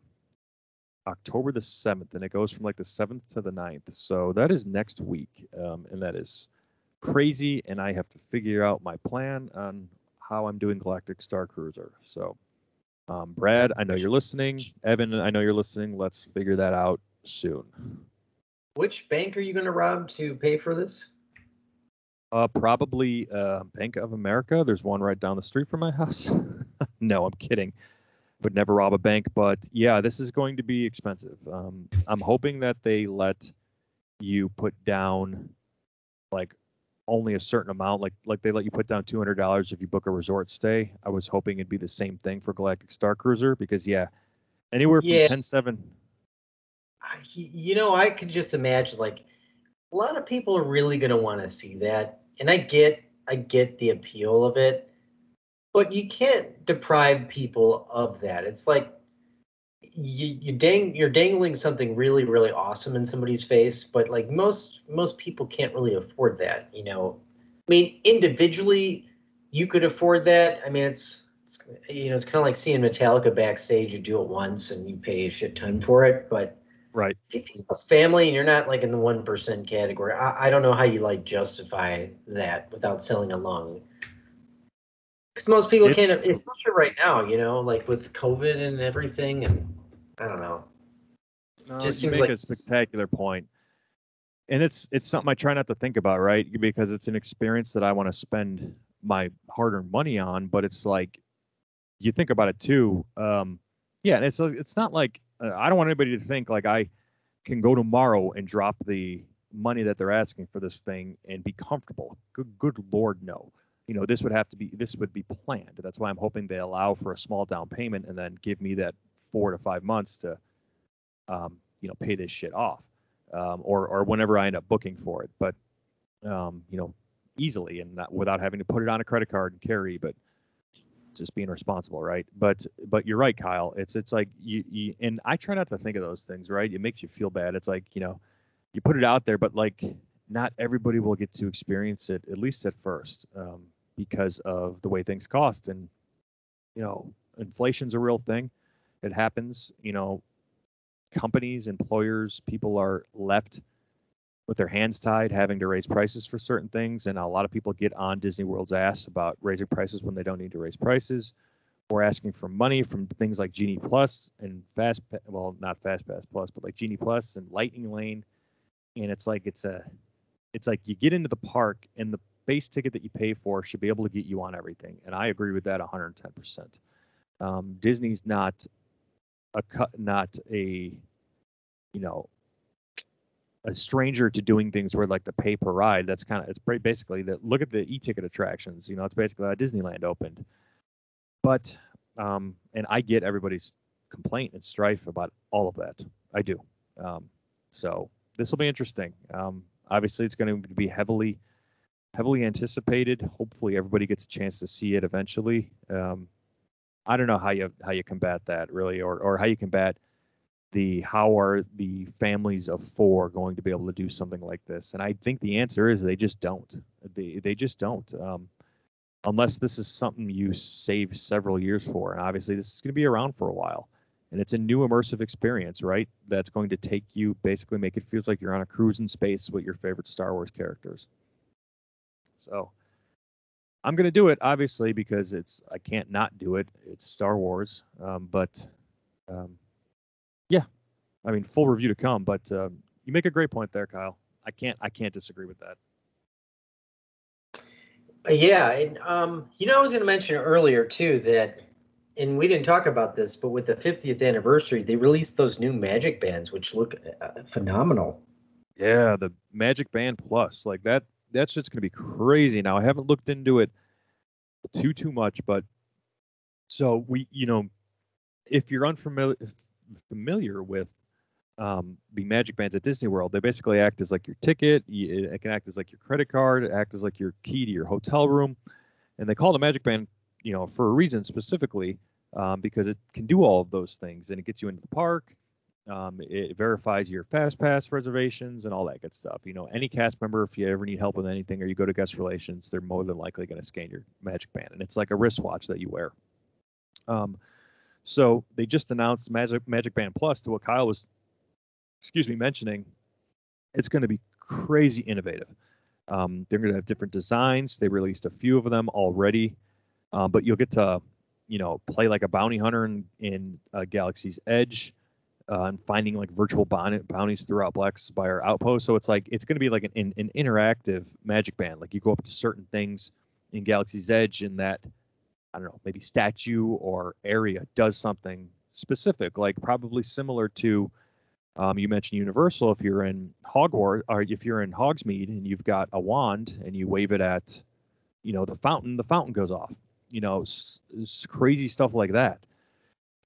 October the seventh, and it goes from like the seventh to the 9th. So that is next week, um, and that is crazy. And I have to figure out my plan on how I'm doing Galactic Star Cruiser. So, um, Brad, I know you're listening. Evan, I know you're listening. Let's figure that out soon. Which bank are you going to rob to pay for this? Uh, probably uh, Bank of America. There's one right down the street from my house. (laughs) no, I'm kidding. Would never rob a bank, but yeah, this is going to be expensive. Um, I'm hoping that they let you put down like only a certain amount, like like they let you put down two hundred dollars if you book a resort stay. I was hoping it'd be the same thing for Galactic Star Cruiser because yeah, anywhere from Yeah. ten seven. I- You know, I could just imagine like a lot of people are really going to want to see that, and I get, I get the appeal of it, but you can't deprive people of that. It's like you, you dang, you're dangling something really, really awesome in somebody's face, but like most, most people can't really afford that. You know, I mean, individually, you could afford that. I mean, it's, it's you know, it's kind of like seeing Metallica backstage. You do it once and you pay a shit ton for it, but Right. if you have a family and you're not like in the one percent category, I, I don't know how you like justify that without selling a lung. Because most people It's can't, true. especially right now, you know, like with COVID and everything, and I don't know. No, Just you seems make like a s- spectacular point. and it's it's something I try not to think about, right? Because it's an experience that I want to spend my hard-earned money on. But it's like you think about it too. Um, yeah, and it's it's not like uh, I don't want anybody to think like I can go tomorrow and drop the money that they're asking for this thing and be comfortable. Good, good lord, no. You know, this would have to be this would be planned. That's why I'm hoping they allow for a small down payment and then give me that four to five months to, um, you know, pay this shit off, um, or or whenever I end up booking for it. But, um, you know, easily and not without having to put it on a credit card and carry, but just being responsible, right? But but you're right, Kyle. It's it's like you, you and I try not to think of those things, right? It makes you feel bad. It's like you know, you put it out there, but like not everybody will get to experience it at least at first um, because of the way things cost and you know inflation's a real thing it happens you know companies employers people are left with their hands tied, having to raise prices for certain things. And a lot of people get on Disney World's ass about raising prices when they don't need to raise prices or asking for money from things like Genie Plus and Fast, well, not Fast Pass Plus, but like Genie Plus and Lightning Lane. And it's like, it's a, it's like you get into the park and the base ticket that you pay for should be able to get you on everything. And I agree with that 110%. Um, Disney's not a cut, not a, you know, a stranger to doing things where like the pay per ride. That's kind of it's basically that. Look at the e-ticket attractions. You know, it's basically how Disneyland opened. But um, and I get everybody's complaint and strife about all of that. I do. Um, so this will be interesting. Um, obviously, it's going to be heavily heavily anticipated. Hopefully, everybody gets a chance to see it eventually. Um, I don't know how you how you combat that really, or or how you combat the how are the families of four going to be able to do something like this? And I think the answer is they just don't. They they just don't. Um, unless this is something you save several years for, and obviously this is going to be around for a while, and it's a new immersive experience, right? That's going to take you basically make it feels like you're on a cruise in space with your favorite Star Wars characters. So. I'm going to do it, obviously, because it's I can't not do it. It's Star Wars, um, but um, yeah, I mean, full review to come, but um, you make a great point there, Kyle. I can't I can't disagree with that. Uh, yeah, and um, you know, I was going to mention earlier too that, and we didn't talk about this, but with the 50th anniversary, they released those new Magic Bands, which look uh, phenomenal. Yeah, the Magic Band Plus, like that. That's just going to be crazy. Now, I haven't looked into it too too much, but so we, you know, if you're unfamiliar familiar with um, the magic bands at Disney World, they basically act as like your ticket. It can act as like your credit card, act as like your key to your hotel room, and they call the magic band, you know, for a reason specifically, um, because it can do all of those things and it gets you into the park. Um, it verifies your fast pass reservations and all that good stuff. You know, any cast member, if you ever need help with anything or you go to guest relations, they're more than likely going to scan your magic band, and it's like a wristwatch that you wear. Um, so they just announced Magic Magic Band Plus to what Kyle was, excuse me, mentioning. It's going to be crazy innovative. Um, they're going to have different designs. They released a few of them already, um, but you'll get to, you know, play like a bounty hunter in, in uh, Galaxy's Edge. Uh, and finding like virtual bounties throughout Black Spire Outpost. So it's like it's going to be like an, an, an, interactive Magic Band. Like you go up to certain things in Galaxy's Edge, and that I don't know, maybe statue or area does something specific, like probably similar to um, you mentioned Universal. If you're in Hogwarts or if you're in Hogsmeade and you've got a wand and you wave it at, you know, the fountain, the fountain goes off. You know, s- s- crazy stuff like that.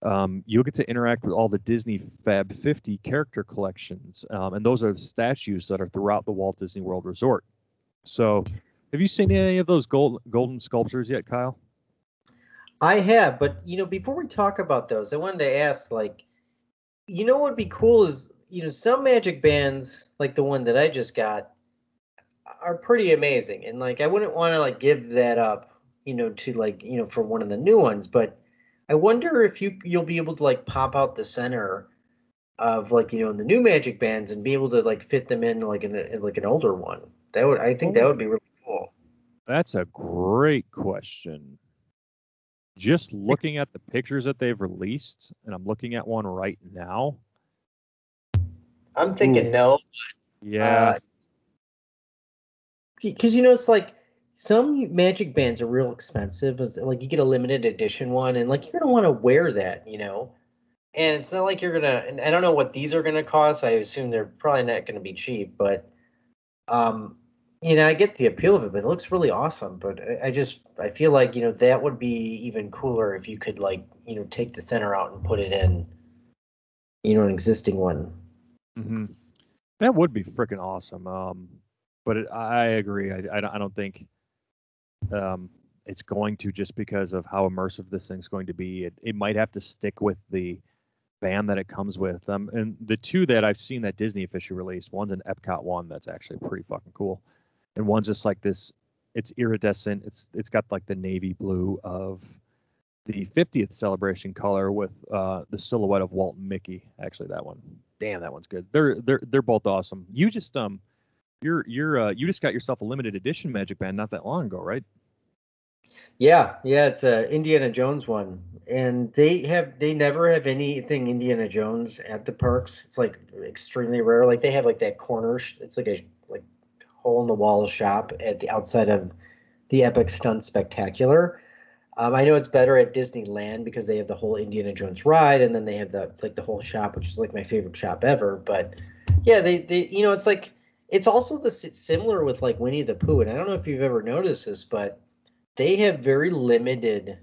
Um, you'll get to interact with all the Disney Fab 50 character collections, um, and those are the statues that are throughout the Walt Disney World Resort. So, have you seen any of those gold, golden sculptures yet, Kyle? I have, but you know, before we talk about those, I wanted to ask, like, you know, what would be cool is, you know, some magic bands, like the one that I just got, are pretty amazing, and like, I wouldn't want to like give that up, you know, to like, you know, for one of the new ones, but I wonder if you you'll be able to like pop out the center of like you know in the new magic bands and be able to like fit them in like in, in like an older one. That would I think that would be really cool. That's a great question just looking at the pictures that they've released, and I'm looking at one right now. I'm thinking Ooh. no. Yeah. Because uh, you know, it's like some magic bands are real expensive. It's like you get a limited edition one, and like you're gonna want to wear that, you know. and it's not like you're gonna. And I don't know what these are gonna cost. I assume they're probably not gonna be cheap, but um, you know, I get the appeal of it, but it looks really awesome. But I, I just I feel like you know that would be even cooler if you could like you know take the center out and put it in, you know, an existing one. hmm That would be freaking awesome. Um, but it, I agree. I, I don't think um, it's going to just because of how immersive this thing's going to be. It, it might have to stick with the band that it comes with. Um, and the two that I've seen that Disney officially released, one's an Epcot one that's actually pretty fucking cool, and one's just like this. It's iridescent. It's it's got like the navy blue of the 50th celebration color with uh, the silhouette of Walt and Mickey. Actually, that one. Damn, that one's good. They're they're they're both awesome. You just um, you're you're uh, you just got yourself a limited edition Magic Band not that long ago, right? Yeah, yeah, it's a Indiana Jones one, and they have they never have anything Indiana Jones at the parks. It's like extremely rare. Like they have like that corner. It's like a like hole in the wall shop at the outside of the Epic Stunt Spectacular. Um, I know it's better at Disneyland because they have the whole Indiana Jones ride, and then they have the like the whole shop, which is like my favorite shop ever. But yeah, they they you know it's like it's also the similar with like Winnie the Pooh, and I don't know if you've ever noticed this, but they have very limited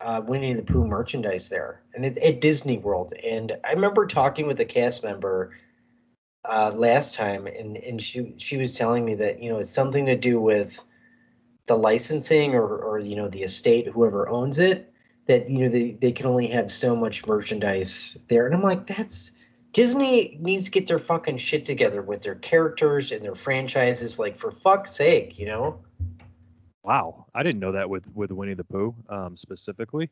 uh, Winnie the Pooh merchandise there, and it, at Disney World. And I remember talking with a cast member uh, last time, and and she she was telling me that you know it's something to do with the licensing or or you know the estate, whoever owns it, that you know they they can only have so much merchandise there. And I'm like, that's Disney needs to get their fucking shit together with their characters and their franchises. Like for fuck's sake, you know. Wow, I didn't know that with with Winnie the Pooh um, specifically.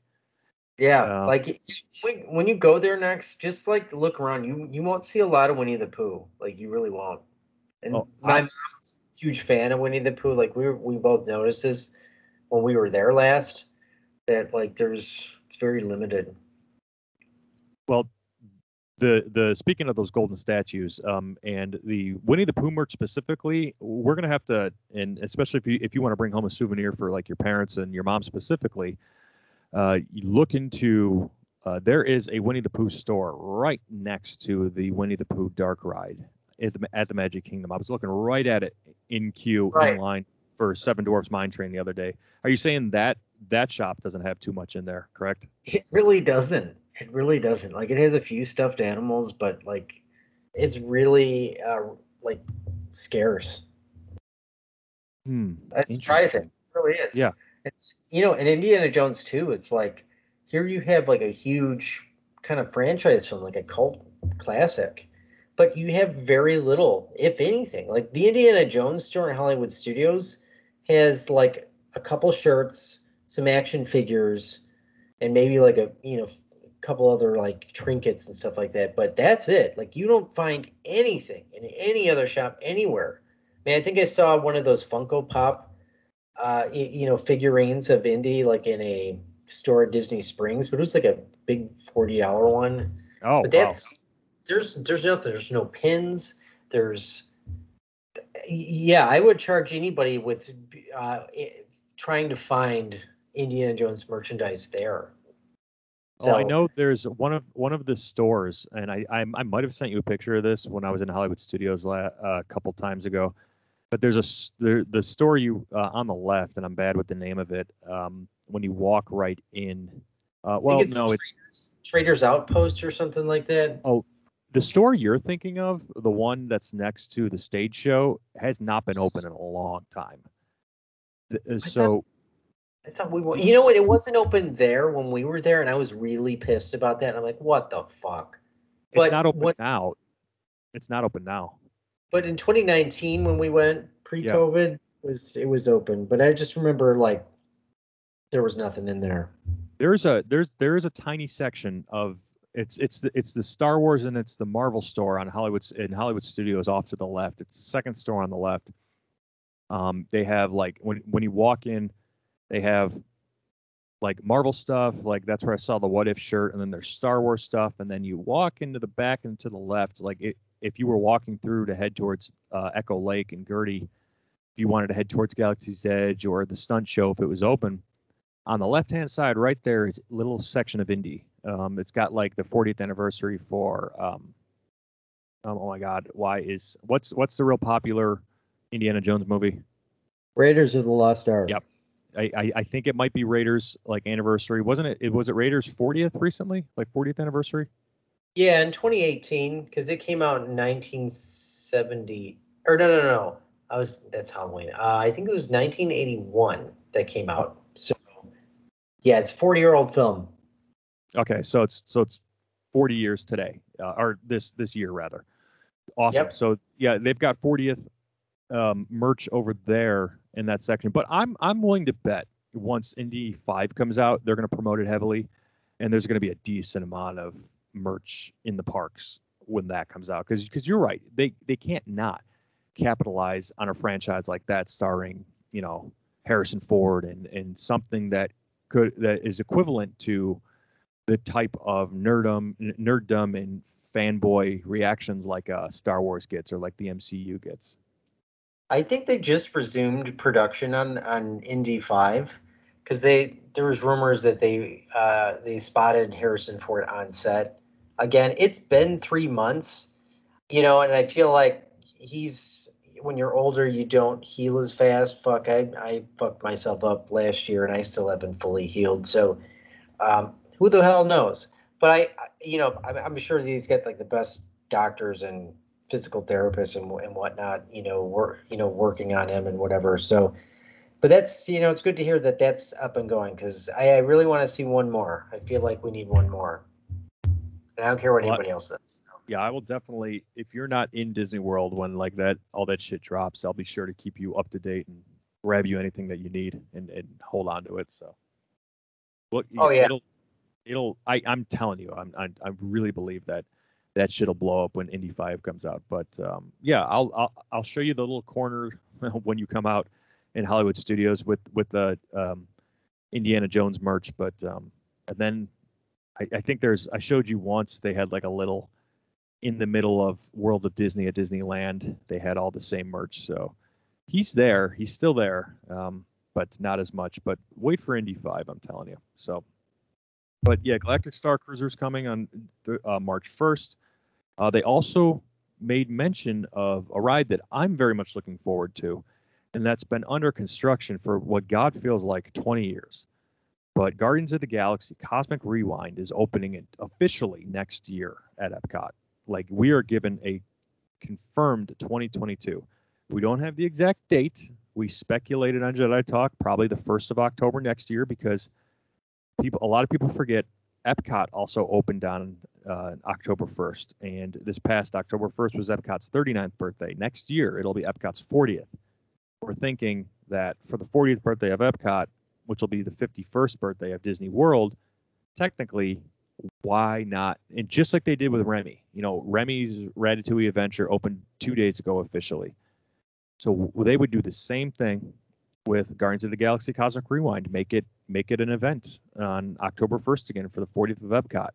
Yeah, Uh, like when, when you go there next, just like look around. You you won't see a lot of Winnie the Pooh. Like you really won't. And Oh, my I- huge fan of Winnie the Pooh. Like we were, we both noticed this when we were there last. That like there's it's very limited. Well, the the speaking of those golden statues, um, and the Winnie the Pooh merch specifically, we're gonna have to, and especially if you if you want to bring home a souvenir for like your parents and your mom specifically, uh, you look into. Uh, there is a Winnie the Pooh store right next to the Winnie the Pooh Dark Ride at the, at the Magic Kingdom. I was looking right at it in queue Right. in line for Seven Dwarfs Mine Train the other day. Are you saying that that shop doesn't have too much in there? Correct. It really doesn't. It really doesn't. Like it has a few stuffed animals, but like it's really uh like scarce. Hmm. That's surprising. It really is. Yeah. It's you know, in Indiana Jones too, it's like here you have like a huge kind of franchise from like a cult classic, but you have very little, if anything. Like the Indiana Jones store in Hollywood Studios has like a couple shirts, some action figures, and maybe like a you know couple other like trinkets and stuff like that. But that's it. Like you don't find anything in any other shop anywhere. I mean, I think I saw one of those Funko Pop, uh, y- you know, figurines of Indy like in a store at Disney Springs, but it was like a big forty dollar one. Oh, but wow. that's there's there's nothing. There's no pins. There's yeah, I would charge anybody with uh, trying to find Indiana Jones merchandise there. Oh, I know there's one of one of the stores, and I I, I might have sent you a picture of this when I was in Hollywood Studios la- uh, a couple times ago. But there's a there, the store you uh, on the left, and I'm bad with the name of it. Um, when you walk right in, uh, well, it's no, it, Traders, Traders Outpost or something like that. Oh, the store you're thinking of, the one that's next to the stage show, has not been open in a long time. Th- uh, So I thought we were. You know what? It wasn't open there when we were there, and I was really pissed about that. I'm like, what the fuck? it's But not open now. It's not open now. But in 2019, when we went pre-COVID, it was it was open. But I just remember like there was nothing in there. there's a there's there is a tiny section of it's it's the, it's the Star Wars and it's the Marvel store on Hollywood in Hollywood Studios off to the left. It's the second store on the left. Um, they have like when when you walk in, they have like Marvel stuff. Like that's where I saw the What If shirt, and then there's Star Wars stuff, and then you walk into the back and to the left. Like it, if you were walking through to head towards uh, Echo Lake and Gertie, if you wanted to head towards Galaxy's Edge or the stunt show if it was open, on the left hand side right there is a little section of Indy Um, it's got like the 40th anniversary for. Um, um, oh my God, why is what's what's the real popular Indiana Jones movie? Raiders of the Lost Ark. Yep. I, I, I think it might be Raiders like anniversary, wasn't it? It was it Raiders 40th recently, like 40th anniversary. Yeah, in 2018, because it came out in 1970. Or no, no, no. I was that's Halloween. Uh, I think it was 1981 that came out. So yeah, it's a 40 year old film. Okay, so it's so it's 40 years today, uh, or this this year rather. Awesome. Yep. So yeah, they've got 40th um, merch over there in that section. But I'm I'm willing to bet once Indy Five comes out, they're going to promote it heavily, and there's going to be a decent amount of merch in the parks when that comes out. Because because you're right, they they can't not capitalize on a franchise like that, starring you know Harrison Ford and and something that could that is equivalent to the type of nerdum nerddom and fanboy reactions like uh, Star Wars gets or like the MCU gets. I think they just resumed production on on Indy Five because they there was rumors that they uh, they spotted Harrison Ford on set. Again, it's been three months, you know, and I feel like he's when you're older, you don't heal as fast. Fuck, I I fucked myself up last year, and I still haven't fully healed. So, um, who the hell knows? But I, you know, I'm, I'm sure he's got like the best doctors and physical therapists and, and whatnot, you know, work, you know, working on him and whatever. So, but that's, you know, it's good to hear that that's up and going because I, I really want to see one more. I feel like we need one more. And I don't care what Well, anybody else says. Yeah, I will definitely. If you're not in Disney World when like that, all that shit drops, I'll be sure to keep you up to date and grab you anything that you need and, and hold on to it. So, look, Oh, yeah. it'll, it'll. I I'm telling you, I'm I, I really believe that that shit'll blow up when Indy Five comes out. But um, yeah, I'll I'll I'll show you the little corner (laughs) when you come out in Hollywood Studios with with the um, Indiana Jones merch. But um, and then I, I think there's I showed you once they had like a little in the middle of World of Disney at Disneyland. They had all the same merch, so he's there. He's still there, um, but not as much. But wait for Indy Five, I'm telling you. So, but yeah, Galactic Star Cruiser's coming on th- uh, March 1st. Uh, they also made mention of a ride that I'm very much looking forward to, and that's been under construction for what God feels like 20 years. But Guardians of the Galaxy Cosmic Rewind is opening it officially next year at Epcot. Like we are given a confirmed 2022. We don't have the exact date. We speculated on Jedi Talk probably the first of October next year because people, a lot of people forget Epcot also opened on uh, October 1st, and this past October 1st was Epcot's 39th birthday. Next year it'll be Epcot's 40th. We're thinking that for the 40th birthday of Epcot, which will be the 51st birthday of Disney World, technically why not? And just like they did with Remy, you know, Remy's Ratatouille Adventure opened two days ago officially. So they would do the same thing with Guardians of the Galaxy Cosmic Rewind. Make it make it an event on October 1st again for the 40th of Epcot.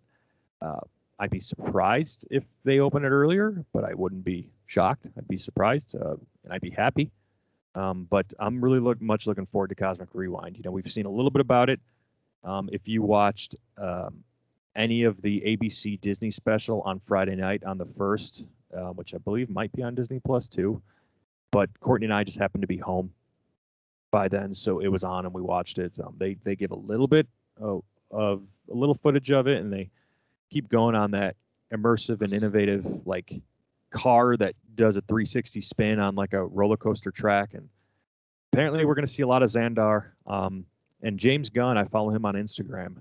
Uh, I'd be surprised if they open it earlier, but I wouldn't be shocked. I'd be surprised uh, and I'd be happy. Um, but I'm really look, much looking forward to Cosmic Rewind. You know, we've seen a little bit about it. Um, if you watched um, any of the ABC Disney special on Friday night on the first, uh, which I believe might be on Disney Plus too. But Courtney and I just happened to be home by then, so it was on and we watched it. Um, they they give a little bit of, of a little footage of it, and they keep going on that immersive and innovative like car that does a 360 spin on like a roller coaster track. And apparently, we're going to see a lot of Xandar. Um, and James Gunn, I follow him on Instagram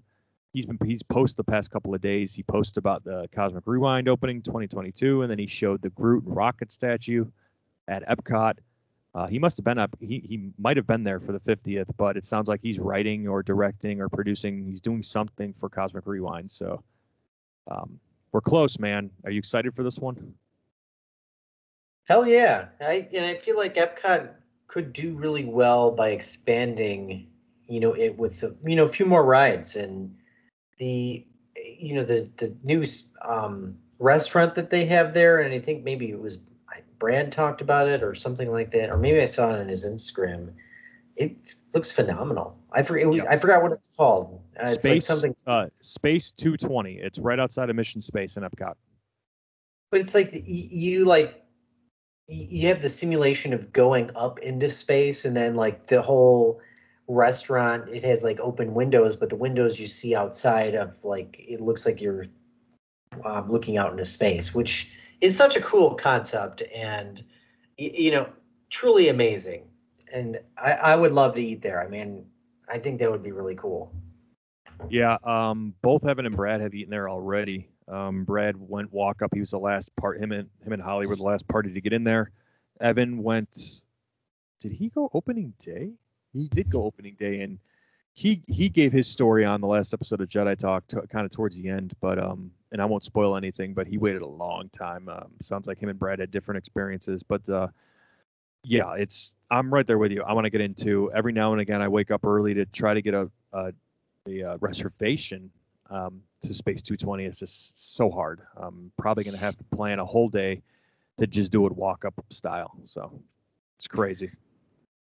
he's been he's posted the past couple of days. He posted about the Cosmic Rewind opening 2022, and then he showed the Groot Rocket statue at Epcot. Uh, he must have been up. He he might have been there for the 50th, but it sounds like he's writing or directing or producing. He's doing something for Cosmic Rewind. So um, we're close, man. Are you excited for this one? Hell yeah. I and I feel like Epcot could do really well by expanding, you know, it with a, you know, a few more rides and the you know the the new um restaurant that they have there and I think maybe it was Brad talked about it or something like that or maybe I saw it on his Instagram. it looks phenomenal. I forget. Yep. I forgot what it's called. Uh, it's like something, uh, Space 220. It's right outside of Mission Space in Epcot. but it's like the, you like you have the simulation of going up into space, and then like the whole restaurant. It has like open windows, but the windows you see outside of like it looks like you're um, looking out into space, which is such a cool concept and you know truly amazing. And I, I would love to eat there. I mean, I think that would be really cool. Yeah, um, both Evan and Brad have eaten there already. Um, Brad went walk up. He was the last part. Him and him and Holly were the last party to get in there. Evan went. Did he go opening day? He did go opening day, and he he gave his story on the last episode of Jedi Talk, kind of towards the end. But um, and I won't spoil anything. But he waited a long time. Um, sounds like him and Brad had different experiences. But uh, yeah, it's I'm right there with you. I want to get into every now and again. I wake up early to try to get a, a the uh, reservation um, to Space 220 It's just so hard. I'm probably going to have to plan a whole day to just do it walk up style. So it's crazy.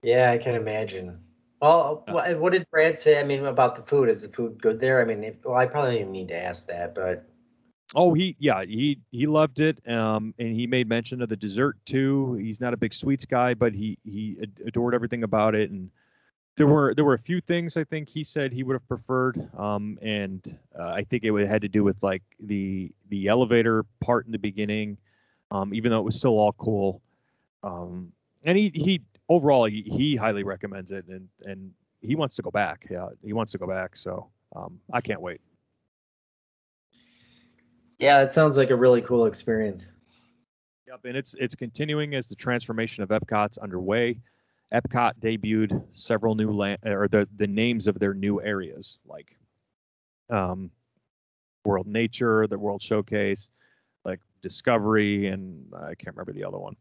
Yeah, I can imagine. Well, what did Brad say? I mean, about the food. Is the food good there? I mean, if, well, I probably don't even need to ask that, but Oh, he yeah he he loved it. Um, and he made mention of the dessert too. He's not a big sweets guy, but he he adored everything about it. And there were there were a few things I think he said he would have preferred. Um, and uh, I think it would- had to do with like the the elevator part in the beginning. Um, even though it was still all cool. Um, and he he overall he, he highly recommends it and and he wants to go back. Yeah, he wants to go back. So um, I can't wait. Yeah, it sounds like a really cool experience. Yep, and it's it's continuing as the transformation of Epcot's underway. Epcot debuted several new land or the the names of their new areas like um, World Nature, the World Showcase, like Discovery, and I can't remember the other one.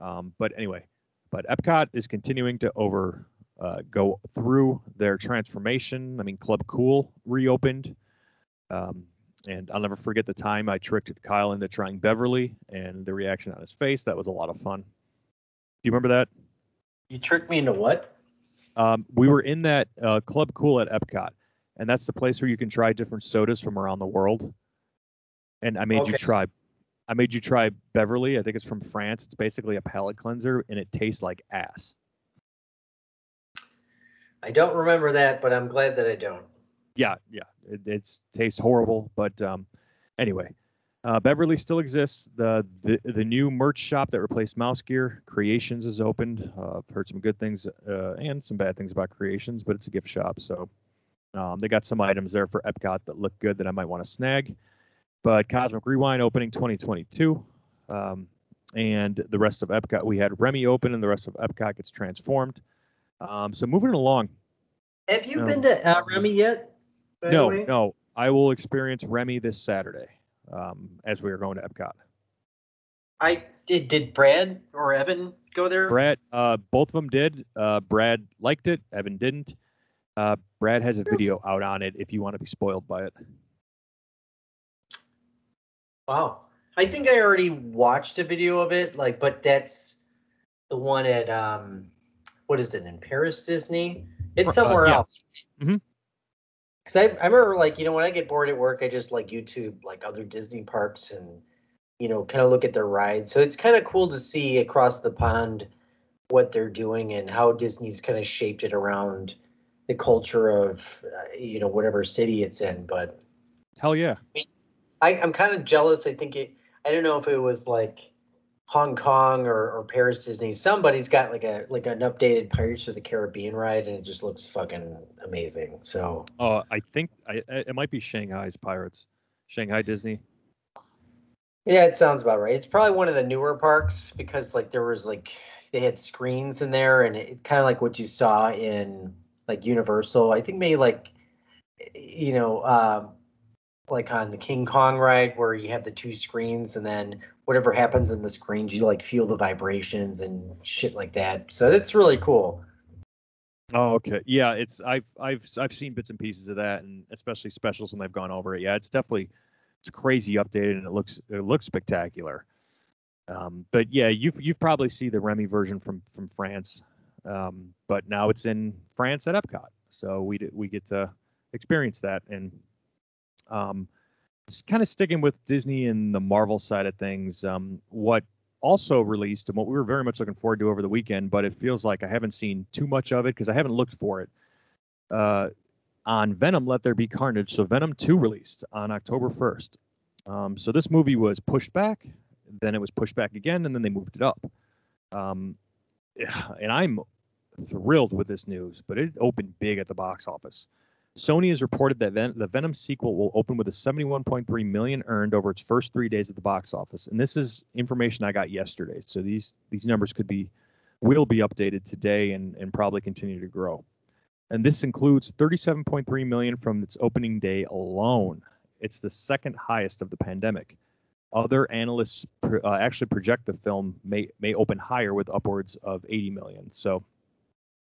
Um, but anyway, but Epcot is continuing to over uh, go through their transformation. I mean, Club Cool reopened. Um, and I'll never forget the time I tricked Kyle into trying Beverly and the reaction on his face. That was a lot of fun. Do you remember that? You tricked me into what? Um, we were in that uh, Club Cool at Epcot, and that's the place where you can try different sodas from around the world. And I made you try. I made you try Beverly. I think it's from France. It's basically a palate cleanser, and it tastes like ass. I don't remember that, but I'm glad that I don't. Yeah, yeah, it it's tastes horrible, but um, anyway, uh, Beverly still exists. The, the the new merch shop that replaced Mouse Gear Creations is opened. Uh, I've heard some good things uh, and some bad things about Creations, but it's a gift shop, so um, they got some items there for Epcot that look good that I might want to snag. But Cosmic Rewind opening 2022, um, and the rest of Epcot we had Remy open, and the rest of Epcot gets transformed. Um, so moving along. Have you No. been to uh, Remy yet? By the No, way? no. I will experience Remy this Saturday um, as we are going to Epcot. I did. Did Brad or Evan go there? Brad, uh, both of them did. Uh, Brad liked it. Evan didn't. Uh, Brad has a video out on it if you want to be spoiled by it. Wow. I think I already watched a video of it, like, but that's the one at um what is it in Paris Disney? It's Uh, somewhere yeah. else. Mhm. Cause I, I remember like, you know, when I get bored at work, I just like YouTube like other Disney parks and you know, kind of look at their rides. So it's kind of cool to see across the pond what they're doing and how Disney's kind of shaped it around the culture of uh, you know whatever city it's in. But Hell yeah. I, I'm kind of jealous. I think it. I don't know if it was like Hong Kong or, or Paris Disney. Somebody's got like a like an updated Pirates of the Caribbean ride, and it just looks fucking amazing. So Uh, I think I, I- it might be Shanghai's Pirates, Shanghai Disney. yeah, it sounds about right. It's probably one of the newer parks because like there was like they had screens in there, and it's kind of like what you saw in like Universal. I think maybe like you know. Um, like on the King Kong ride where you have the two screens and then whatever happens in the screens you like feel the vibrations and shit like that. So that's really cool. Oh, okay. Yeah, it's I've I've I've seen bits and pieces of that, and especially specials when they've gone over it. Yeah, it's definitely it's crazy updated, and it looks it looks spectacular. Um, but yeah, you've you've probably seen the Remy version from from France. Um, but now it's in France at Epcot, so we we get to experience that. And um, kind of sticking with Disney and the Marvel side of things. Um, what also released and what we were very much looking forward to over the weekend, but it feels like I haven't seen too much of it because I haven't looked for it. Uh, on Venom, Let There Be Carnage. So Venom 2 released on October 1st. Um, so this movie was pushed back, then it was pushed back again, and then they moved it up. Um, (sighs) and I'm thrilled with this news, but it opened big at the box office. Sony has reported that Ven- the Venom sequel will open with a 71.3 million earned over its first three days at the box office, and this is information I got yesterday. So these these numbers could be will be updated today and and probably continue to grow. And this includes 37.3 million from its opening day alone. It's the second highest of the pandemic. Other analysts uh, actually project the film may may open higher with upwards of 80 million. So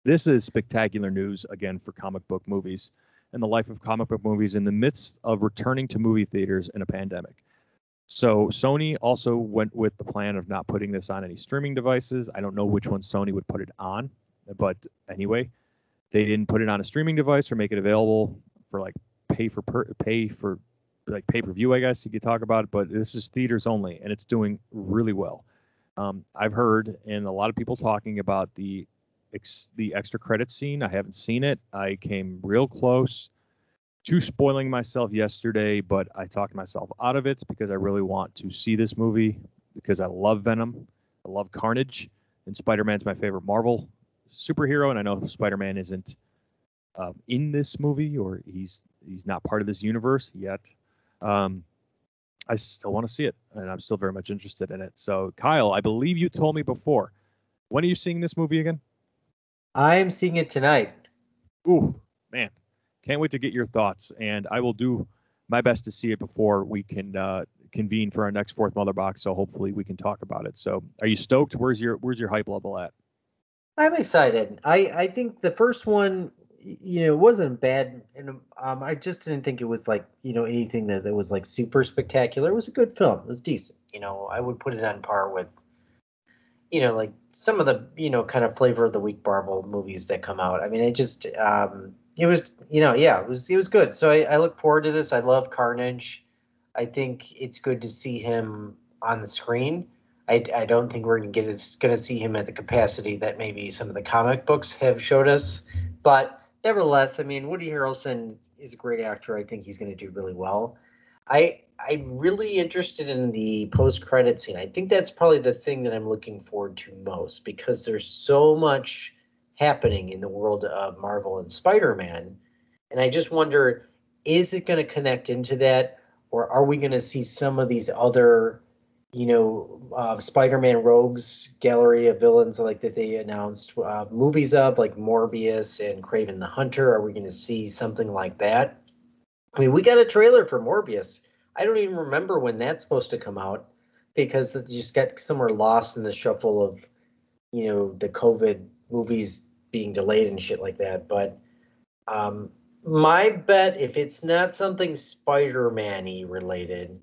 this is spectacular news again for comic book movies and the life of comic book movies in the midst of returning to movie theaters in a pandemic. So Sony also went with the plan of not putting this on any streaming devices. I don't know which one Sony would put it on, but anyway, they didn't put it on a streaming device or make it available for like pay for per, pay for like pay per view, I guess you could talk about it. But this is theaters only, and it's doing really well. Um, I've heard and a lot of people talking about the ex- the extra credit scene. I haven't seen it. I came real close to spoiling myself yesterday, but I talked myself out of it because I really want to see this movie because I love Venom. I love Carnage, and Spider Man's my favorite Marvel superhero. And I know Spider Man isn't uh, in this movie or he's he's not part of this universe yet. Um, I still want to see it, and I'm still very much interested in it. So, Kyle, I believe you told me before. When are you seeing this movie again? I'm seeing it tonight. Ooh, man, can't wait to get your thoughts, and I will do my best to see it before we can uh, convene for our next fourth mother box. So hopefully we can talk about it. So, are you stoked? Where's your Where's your hype level at? I'm excited. I I think the first one, you know, wasn't bad, and um, I just didn't think it was like you know anything that, that was like super spectacular. It was a good film. It was decent. You know, I would put it on par with you know, like some of the, you know, kind of flavor of the week Marvel movies that come out. I mean, it just, um, it was, you know, yeah, it was, it was good. So I, I look forward to this. I love Carnage. I think it's good to see him on the screen. I, I don't think we're going to see him at the capacity that maybe some of the comic books have showed us. But nevertheless, I mean, Woody Harrelson is a great actor. I think he's going to do really well. I I'm really interested in the post credit scene. I think that's probably the thing that I'm looking forward to most because there's so much happening in the world of Marvel and Spider Man. And I just wonder is it going to connect into that? Or are we going to see some of these other, you know, uh, Spider Man rogues gallery of villains like that they announced uh, movies of, like Morbius and Kraven the Hunter? Are we going to see something like that? I mean, we got a trailer for Morbius I don't even remember when that's supposed to come out because it just got somewhere lost in the shuffle of, you know, the COVID movies being delayed and shit like that. But um, my bet, if it's not something Spider-Man-y related,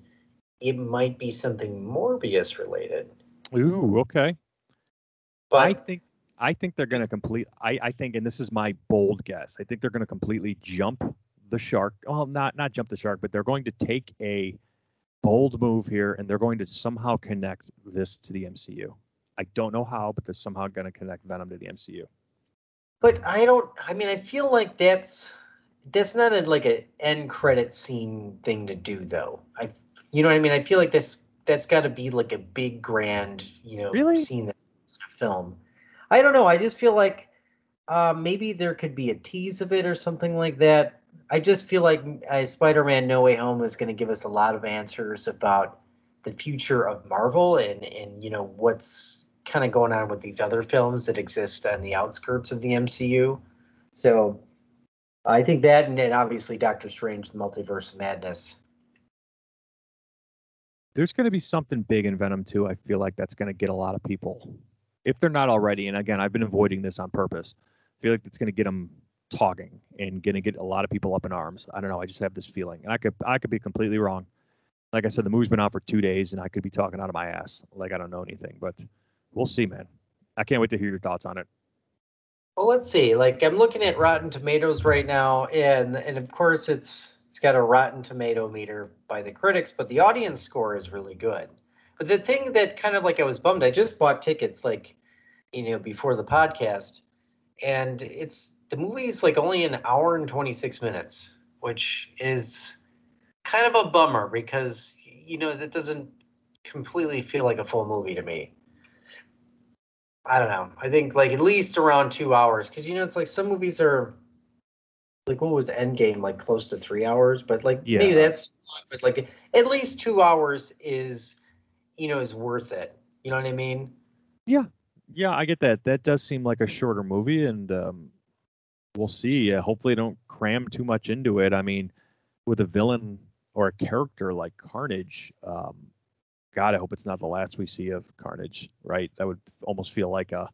it might be something Morbius related. Ooh, okay. But I think I think they're going to complete. I I think, and this is my bold guess. I think they're going to completely jump the shark. Well, not not jump the shark, but they're going to take a bold move here, and they're going to somehow connect this to the MCU. I don't know how, but they're somehow going to connect Venom to the MCU. But I don't. I mean, I feel like that's that's not a, like an end credit scene thing to do, though. I, you know what I mean? I feel like this that's got to be like a big grand, you know, really? scene that's in a film. I don't know. I just feel like uh, maybe there could be a tease of it or something like that. I just feel like uh, Spider-Man: No Way Home is going to give us a lot of answers about the future of Marvel and and you know what's kind of going on with these other films that exist on the outskirts of the MCU. So I think that, and then obviously Doctor Strange: The Multiverse of Madness. There's going to be something big in Venom 2. I feel like that's going to get a lot of people, if they're not already. And again, I've been avoiding this on purpose. I feel like it's going to get them talking and going to get a lot of people up in arms. I don't know. I just have this feeling, and I could I could be completely wrong. Like I said, the movie's been out for two days, and I could be talking out of my ass like I don't know anything. But we'll see, man. I can't wait to hear your thoughts on it. Well, let's see. Like I'm looking at Rotten Tomatoes right now, and and of course it's it's got a Rotten Tomato meter by the critics, but the audience score is really good. But the thing that kind of like I was bummed, I just bought tickets like, you know, before the podcast, and it's the movie's like only an hour and 26 minutes, which is kind of a bummer because you know that doesn't completely feel like a full movie to me. I don't know. I think like at least around two hours because you know it's like some movies are like what was Endgame like close to three hours, but like Yeah. maybe that's but like at least two hours is you know is worth it. You know what I mean? Yeah, yeah, I get that. That does seem like a shorter movie, and um, we'll see. Uh, hopefully, don't cram too much into it. I mean, with a villain or a character like Carnage, um, God, I hope it's not the last we see of Carnage. Right? That would almost feel like a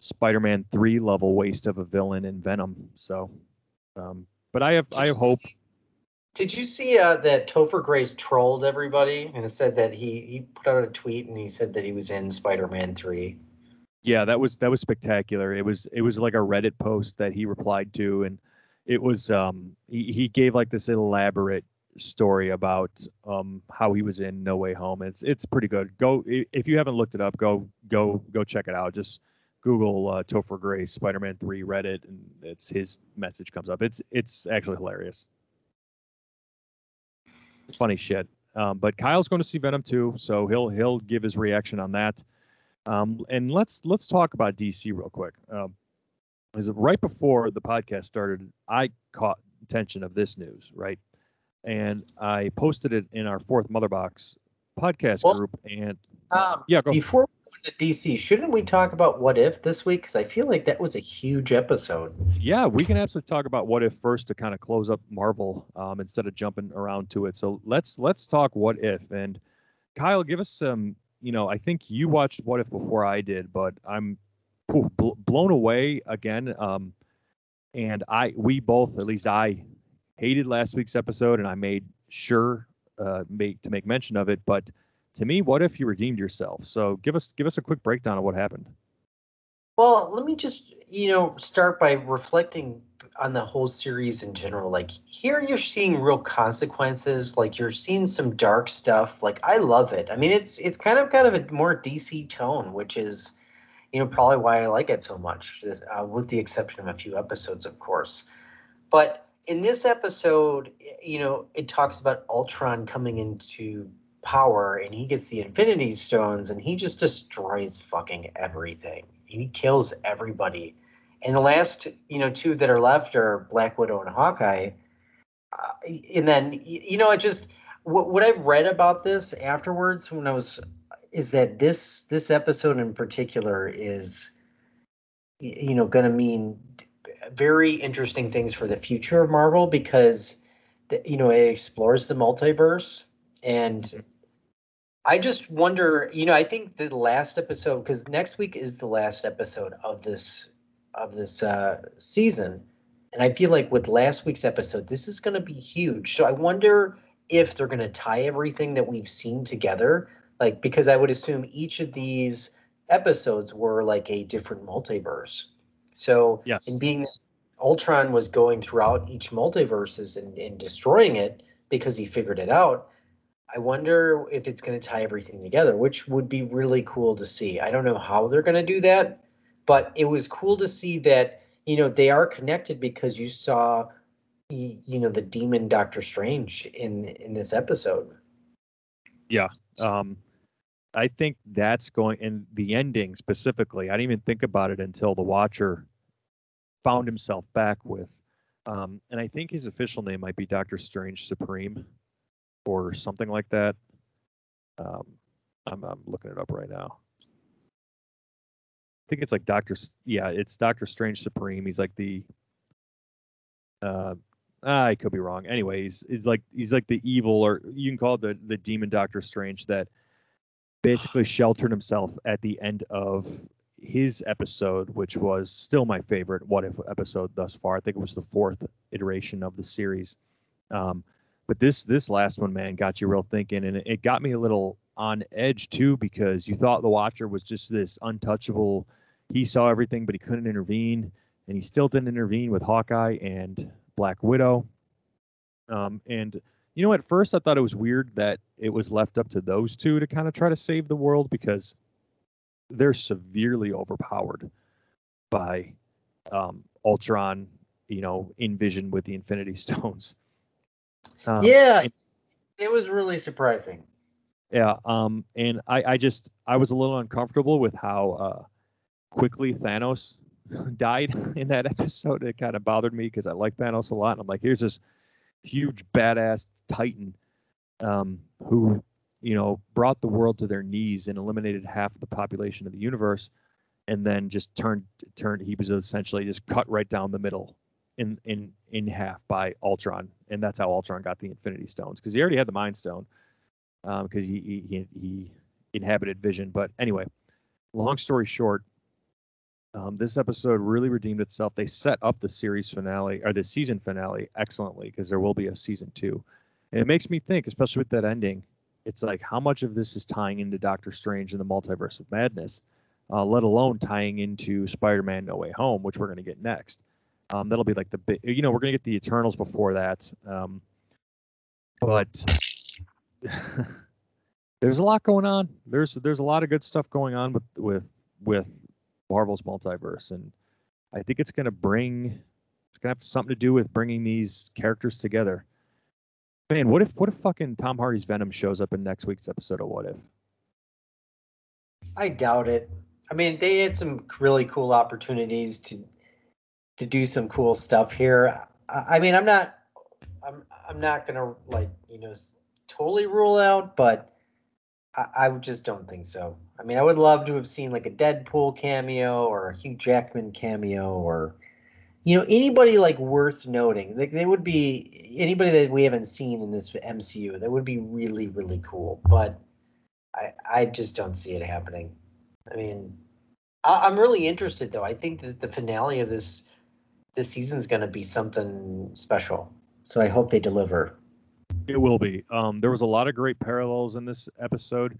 Spider-Man three level waste of a villain in Venom. So, um, but I have I have hope. Did you see uh, that Topher Grace trolled everybody and said that he he put out a tweet and he said that he was in Spider-Man three. Yeah, that was that was spectacular. It was it was like a Reddit post that he replied to, and it was um he, he gave like this elaborate story about um how he was in No Way Home. It's it's pretty good. Go if you haven't looked it up, go go go check it out. Just Google uh, Topher Grace Spider-Man Three Reddit, and it's his message comes up. It's it's actually hilarious. Funny shit. Um, but Kyle's going to see Venom too, so he'll he'll give his reaction on that. Um, and let's let's talk about DC real quick. Um, is right before the podcast started, I caught attention of this news, right? And I posted it in our fourth Mother Box podcast Well- group. And Um, yeah, go. Before we go into DC, shouldn't we talk about What If this week? Because I feel like that was a huge episode. Yeah, we can absolutely talk about what if first to kind of close up Marvel um, instead of jumping around to it. So let's let's talk what if. And Kyle, give us some. You know, I think you watched what if before I did, but I'm phew, bl- blown away again. Um, and I, we both, at least I, hated last week's episode, and I made sure uh, make to make mention of it. But to me, what if you redeemed yourself? So give us give us a quick breakdown of what happened. Well, let me just, you know, start by reflecting on the whole series in general. Like here you're seeing real consequences, like you're seeing some dark stuff. Like I love it. I mean, it's it's kind of kind of a more DC tone, which is, you know, probably why I like it so much, uh, with the exception of a few episodes, of course. But in this episode, you know, it talks about Ultron coming into power and he gets the Infinity Stones and he just destroys fucking everything. He kills everybody. And the last, you know, two that are left are Black Widow and Hawkeye. Uh, and then, you know, it just what, what I've read about this afterwards when I was is that this this episode in particular is you know going to mean very interesting things for the future of Marvel because the, you know it explores the multiverse and I just wonder, you know, I think the last episode because next week is the last episode of this of this uh, season, and I feel like with last week's episode, this is going to be huge. So I wonder if they're going to tie everything that we've seen together, like because I would assume each of these episodes were like a different multiverse. So Yes. and being that Ultron was going throughout each multiverses and, and destroying it because he figured it out. I wonder if it's going to tie everything together, which would be really cool to see. I don't know how they're going to do that, but it was cool to see that you know they are connected because you saw you know the demon Doctor Strange in in this episode. Yeah. Um i think that's going and the ending specifically i didn't even think about it until the watcher found himself back with um and i think his official name might be dr strange supreme or something like that um i'm, I'm looking it up right now think it's like dr yeah it's dr strange supreme he's like the uh I could be wrong. Anyways, he's like he's like the evil, or you can call it the the demon Doctor Strange that basically (sighs) sheltered himself at the end of his episode, which was still my favorite What If episode thus far. I think it was the fourth iteration of the series. Um, but this this last one, man, got you real thinking, and it, it got me a little on edge too because you thought the Watcher was just this untouchable. He saw everything, but he couldn't intervene. and he still didn't intervene with Hawkeye and Black Widow. Um, and you know, at first I thought it was weird that it was left up to those two to kind of try to save the world because they're severely overpowered by um, Ultron, you know, in Vision with the Infinity (laughs) Stones. Um, yeah, it was really surprising. Yeah, um, and I, I just I was a little uncomfortable with how uh, quickly Thanos (laughs) died (laughs) in that episode. It kind of bothered me because I like Thanos a lot. And I'm like, here's this huge badass titan um, who you know brought the world to their knees and eliminated half the population of the universe and then just turned turned he was essentially just cut right down the middle in in in half by Ultron and that's how Ultron got the Infinity Stones because he already had the Mind Stone because um, he, he he inhabited Vision but anyway long story short um, this episode really redeemed itself. They set up the series finale or the season finale excellently because there will be a season two. And it makes me think, especially with that ending, it's like how much of this is tying into Doctor Strange and the Multiverse of Madness, uh, let alone tying into Spider-Man: No Way Home, which we're going to get next. Um, that'll be like the big, you know, we're going to get the Eternals before that. Um, but (laughs) there's a lot going on. There's there's a lot of good stuff going on with with with Marvel's multiverse, and I think it's going to bring it's going to have something to do with bringing these characters together. Man, what if what if fucking Tom Hardy's Venom shows up in next week's episode of What If? I doubt it. I mean, they had some really cool opportunities to to do some cool stuff here. I, I mean, I'm not I'm I'm not gonna like you know totally rule out, but I, I just don't think so. I mean, I would love to have seen like a Deadpool cameo or a Hugh Jackman cameo or you know anybody like worth noting. Like they would be anybody that we haven't seen in this MCU. That would be really really cool. But I I just don't see it happening. I mean, I, I'm really interested though. I think that the finale of this this season is going to be something special. So I hope they deliver. It will be. Um, there was a lot of great parallels in this episode.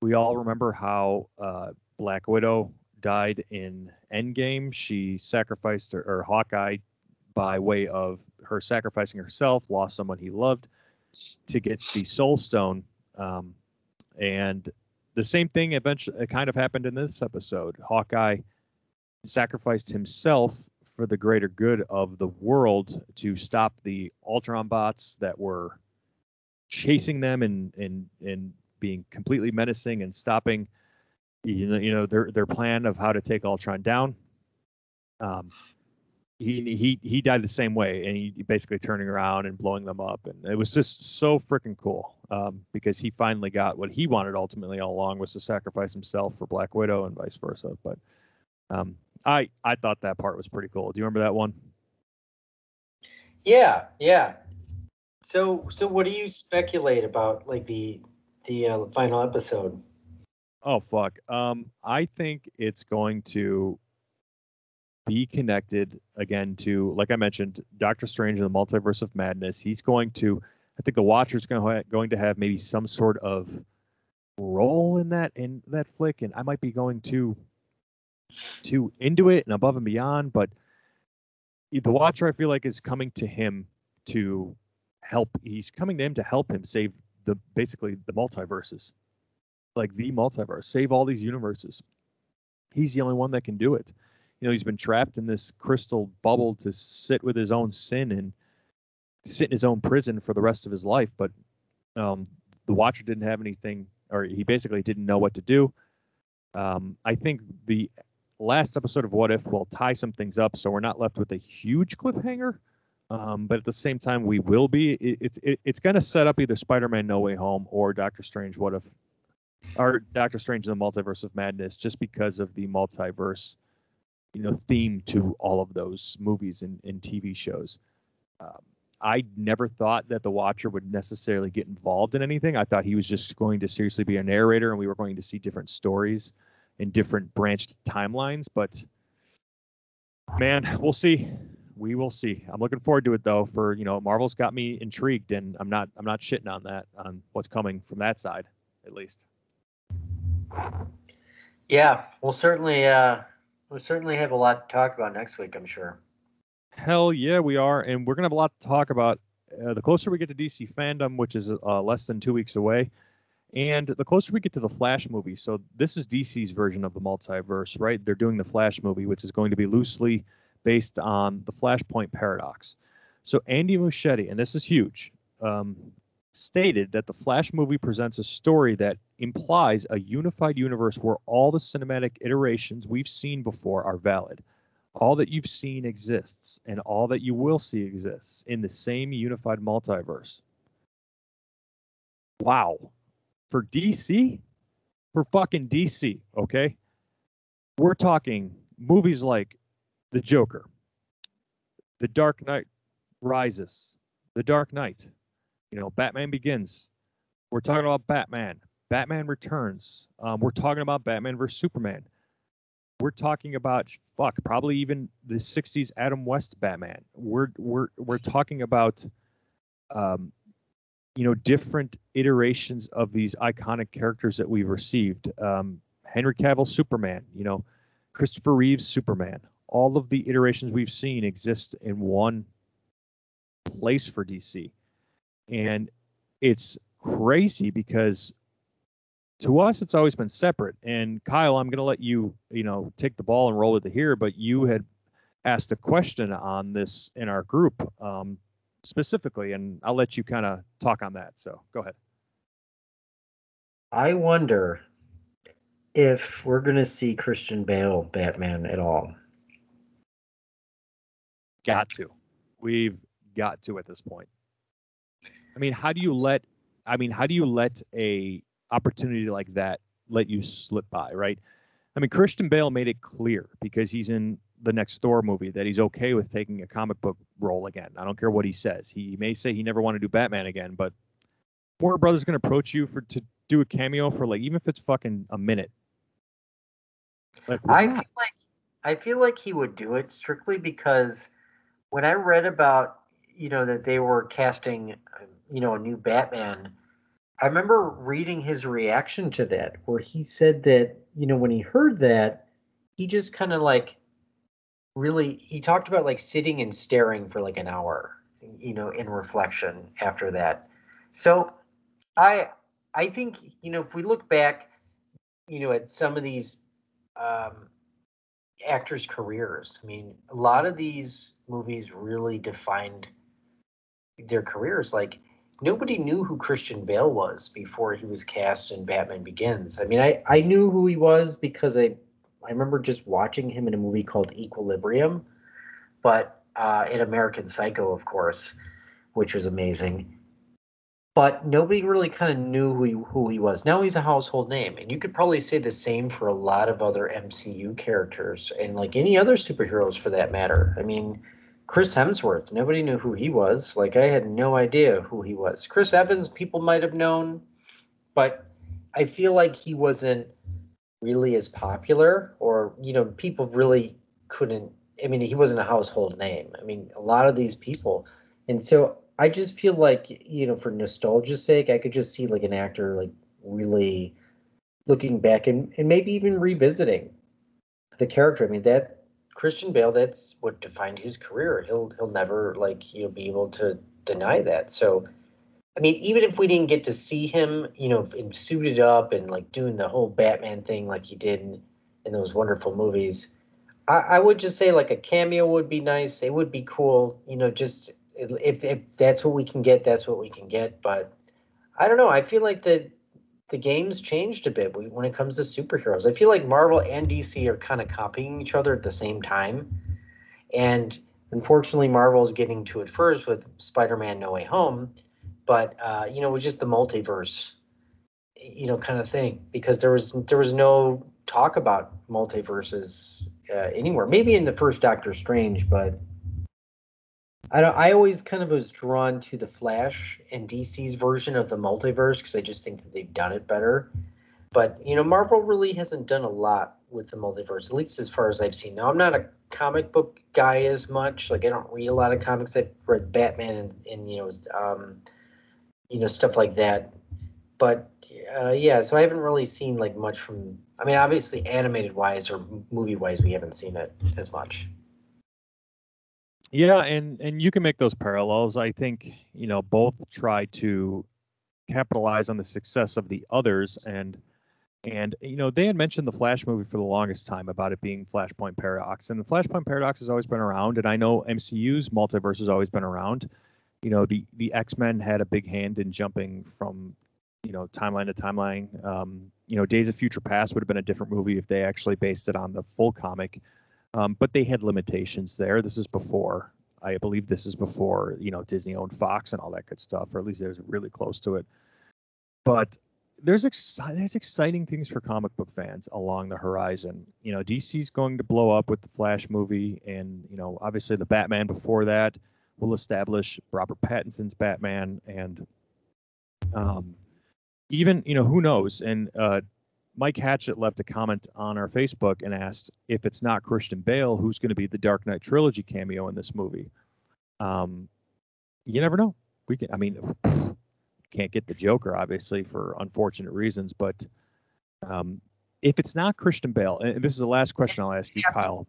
We all remember how uh, Black Widow died in Endgame. She sacrificed her, Hawkeye by way of her sacrificing herself, lost someone he loved to get the Soul Stone. Um, and the same thing eventually kind of happened in this episode. Hawkeye sacrificed himself for the greater good of the world to stop the Ultron bots that were chasing them and and and being completely menacing and stopping you know you know their their plan of how to take Ultron down. Um, he he he died the same way, and he basically turning around and blowing them up, and it was just so freaking cool um, because he finally got what he wanted ultimately all along was to sacrifice himself for Black Widow and vice versa. But um, I I thought that part was pretty cool. Do you remember that one? Yeah, yeah. So, so what do you speculate about, like the the uh, final episode? Oh fuck. Um, I think it's going to be connected again to, like I mentioned, Doctor Strange and the Multiverse of Madness. He's going to. I think the Watcher's going to going to have maybe some sort of role in that in that flick, and I might be going too too into it and above and beyond, but the Watcher I feel like is coming to him to help. He's coming to him to help him save the basically the multiverses, like the multiverse, save all these universes. He's the only one that can do it. You know, he's been trapped in this crystal bubble to sit with his own sin and sit in his own prison for the rest of his life. But um, the Watcher didn't have anything, or he basically didn't know what to do. Um, I think the last episode of What If will tie some things up, so we're not left with a huge cliffhanger. Um, but at the same time, we will be. It, it's it, it's going to set up either Spider-Man: No Way Home or Doctor Strange: What If, or Doctor Strange: and The Multiverse of Madness, just because of the multiverse, you know, theme to all of those movies and, and TV shows. Um, I never thought that the Watcher would necessarily get involved in anything. I thought he was just going to seriously be a narrator, and we were going to see different stories and different branched timelines. But man, we'll see we will see. I'm looking forward to it though. For you know, Marvel's got me intrigued, and I'm not I'm not shitting on that on what's coming from that side, at least. Yeah, we'll certainly uh, We'll certainly have a lot to talk about next week, I'm sure. Hell yeah, we are, and we're gonna have a lot to talk about. Uh, the closer we get to DC fandom, which is uh, less than two weeks away, and the closer we get to the Flash movie. So this is DC's version of the multiverse, right? They're doing the Flash movie, which is going to be loosely based on the Flashpoint paradox. So Andy Muschietti, and this is huge, um, stated that the Flash movie presents a story that implies a unified universe where all the cinematic iterations we've seen before are valid. All that you've seen exists, and all that you will see exists in the same unified multiverse. Wow. For DC? For fucking DC, okay? We're talking movies like The Joker, The Dark Knight Rises, The Dark Knight, you know, Batman Begins. We're talking about Batman. Batman Returns. Um, we're talking about Batman versus Superman. We're talking about fuck, probably even the '60s Adam West Batman. We're we're we're talking about, um, you know, different iterations of these iconic characters that we've received. Um, Henry Cavill Superman. You know, Christopher Reeves Superman. All of the iterations we've seen exist in one place for DC and it's crazy because to us it's always been separate. And kyle i'm going to let you you know take the ball and roll it to here but you had asked a question on this in our group um, specifically and i'll let you kind of talk on that so go ahead. I wonder if we're going to see christian bale batman at all got to we've got to at this point I mean, how do you let? I mean, how do you let a opportunity like that let you slip by, right? I mean, Christian Bale made it clear because he's in the next Thor movie that he's okay with taking a comic book role again. I don't care what he says. He may say he never want to do Batman again, but Warner Brothers going to approach you for to do a cameo for like even if it's fucking a minute. Like, I feel like I feel like he would do it strictly because when I read about you know that they were casting you know, a new Batman. I remember reading his reaction to that, where he said that, you know, when he heard that, he just kind of like really, he talked about like sitting and staring for like an hour, you know, in reflection after that. So I, I think, you know, if we look back, you know, at some of these um, actors' careers, I mean, a lot of these movies really defined their careers. Like, nobody knew who Christian Bale was before he was cast in Batman Begins. I mean, I, I knew who he was because I I remember just watching him in a movie called Equilibrium, but uh, in American Psycho, of course, which was amazing. But nobody really kind of knew who he, who he was. Now he's a household name, and you could probably say the same for a lot of other MCU characters and like any other superheroes for that matter. I mean, Chris Hemsworth, nobody knew who he was. Like I had no idea who he was. Chris Evans, people might have known, but I feel like he wasn't really as popular or you know, people really couldn't I mean, he wasn't a household name. I mean, a lot of these people. And so I just feel like, you know, for nostalgia's sake, I could just see like an actor like really looking back and, and maybe even revisiting the character. I mean, that Christian Bale, that's what defined his career. He'll he'll never like he'll be able to deny that. So, I mean, even if we didn't get to see him, you know, suited up and like doing the whole Batman thing like he did in, in those wonderful movies, I, I would just say like a cameo would be nice. It would be cool, you know. Just if if that's what we can get, that's what we can get. But I don't know. I feel like that the game's changed a bit when it comes to superheroes. I feel like Marvel and DC are kind of copying each other at the same time. And unfortunately, Marvel's getting to it first with Spider Man No Way Home. But, uh, you know, it was just the multiverse, you know, kind of thing because there was there was no talk about multiverses uh, anywhere. Maybe in the first Doctor Strange, but I don't. I always kind of was drawn to the Flash and DC's version of the multiverse because I just think that they've done it better. But you know, Marvel really hasn't done a lot with the multiverse, at least as far as I've seen. Now, I'm not a comic book guy as much. Like, I don't read a lot of comics. I've read Batman and, and you know, um, you know, stuff like that. But uh, yeah, so I haven't really seen like much from. I mean, obviously, animated wise or movie wise, we haven't seen it as much. Yeah, and and you can make those parallels. I think you know both try to capitalize on the success of the others, and and you know they had mentioned the Flash movie for the longest time about it being Flashpoint Paradox, and the Flashpoint Paradox has always been around, and I know MCU's multiverse has always been around. You know the the X Men had a big hand in jumping from you know timeline to timeline. Um, you know Days of Future Past would have been a different movie if they actually based it on the full comic. Um, but they had limitations there. This is before, I believe this is before, you know, Disney owned Fox and all that good stuff, or at least it was really close to it. But there's exci- there's exciting things for comic book fans along the horizon. You know, DC's going to blow up with the Flash movie, and you know, obviously the Batman before that will establish Robert Pattinson's Batman, and um, even you know, who knows? And uh, Mike Hatchett left a comment on our Facebook and asked if it's not Christian Bale, who's going to be the Dark Knight trilogy cameo in this movie. Um, you never know. We can. I mean, (sighs) can't get the Joker obviously for unfortunate reasons, but um, if it's not Christian Bale, and this is the last question I'll ask you, Kyle.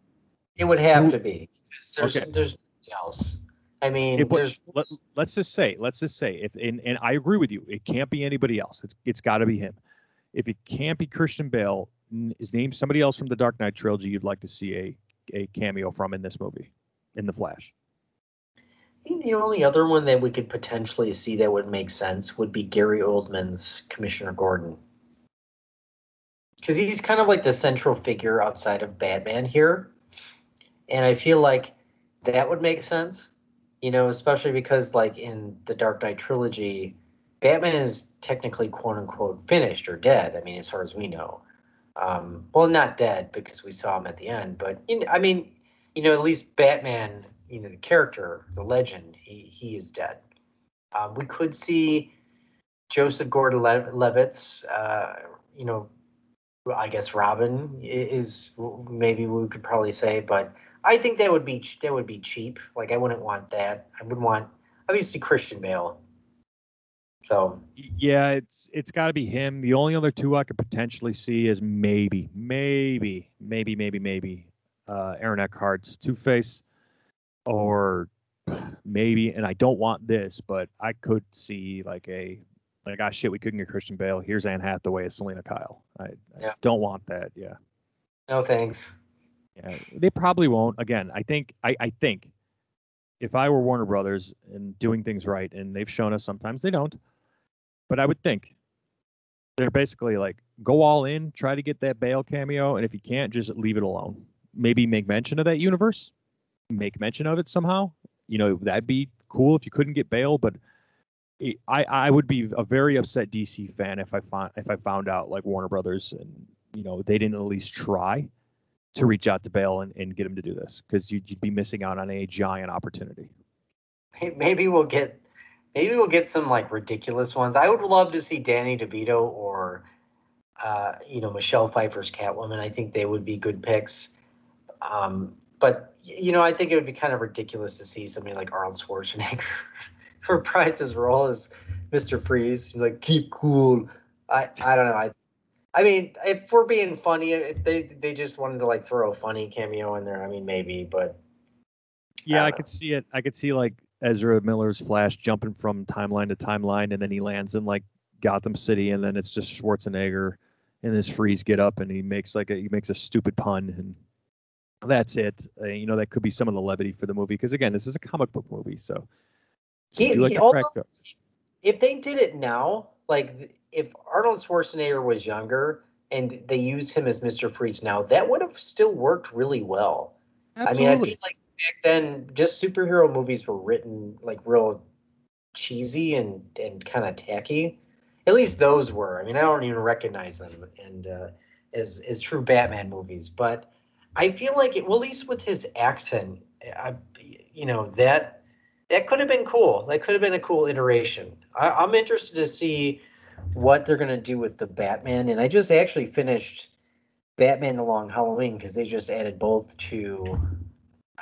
It would have to be. There's okay. there's else. I mean, it, let, us just say, let's just say, if and, and I agree with you, it can't be anybody else. It's it's got to be him if it can't be Christian Bale, is name somebody else from the Dark Knight trilogy you'd like to see a a cameo from in this movie, in the Flash. I think the only other one that we could potentially see that would make sense would be Gary Oldman's Commissioner Gordon. Because he's kind of like the central figure outside of Batman here. And I feel like that would make sense, you know, especially because, like, in the Dark Knight trilogy, Batman is technically quote unquote finished or dead. I mean, as far as we know. Um, well, not dead because we saw him at the end, but I mean, you know, at least Batman, you know, the character, the legend, he he is dead. Um, we could see Joseph Gordon-Levitt's, uh, you know, I guess Robin is maybe we could probably say, but I think that would be that would be cheap. Like I wouldn't want that. I would want obviously Christian Bale. So yeah, it's it's got to be him. The only other two I could potentially see is maybe, maybe, maybe, maybe, maybe uh, Aaron Eckhart's Two Face, or maybe. And I don't want this, but I could see like a like ah shit, we couldn't get Christian Bale. Here's Anne Hathaway as Selina Kyle. I, yeah. I don't want that. Yeah. No thanks. Yeah, they probably won't. Again, I think I, I think if I were Warner Brothers and doing things right, and they've shown us sometimes they don't, but I would think they're basically like go all in, try to get that Bale cameo, and if you can't, just leave it alone. Maybe make mention of that universe, make mention of it somehow. You know, that'd be cool if you couldn't get Bale, but it, I I would be a very upset DC fan if I found if I found out like Warner Brothers and you know they didn't at least try to reach out to Bale and, and get him to do this because you'd, you'd be missing out on a giant opportunity. Maybe we'll get Maybe we'll get some like ridiculous ones. I would love to see Danny DeVito or uh, you know Michelle Pfeiffer's Catwoman. I think they would be good picks. Um, but you know, I think it would be kind of ridiculous to see somebody like Arnold Schwarzenegger (laughs) for Price's role as Mister Freeze. Like, keep cool. I I don't know. I I mean, if we're being funny, if they they just wanted to like throw a funny cameo in there, I mean, maybe, but yeah, I, I could see it. I could see like Ezra Miller's Flash jumping from timeline to timeline, and then he lands in like Gotham City, and then it's just Schwarzenegger and his freeze get up, and he makes like a he makes a stupid pun, and that's it. Uh, you know, that could be some of the levity for the movie because again, this is a comic book movie, so he, like he although, if they did it now, like if Arnold Schwarzenegger was younger and they used him as Mr. Freeze now, that would have still worked really well. Absolutely. I mean, I feel like back then, just superhero movies were written like real cheesy and and kind of tacky. At least those were. I mean, I don't even recognize them and uh, as as true Batman movies. But I feel like it. Well, at least with his accent, I, you know that that could have been cool. That could have been a cool iteration. I, I'm interested to see what they're gonna do with the Batman. And I just actually finished Batman: The Long Halloween because they just added both to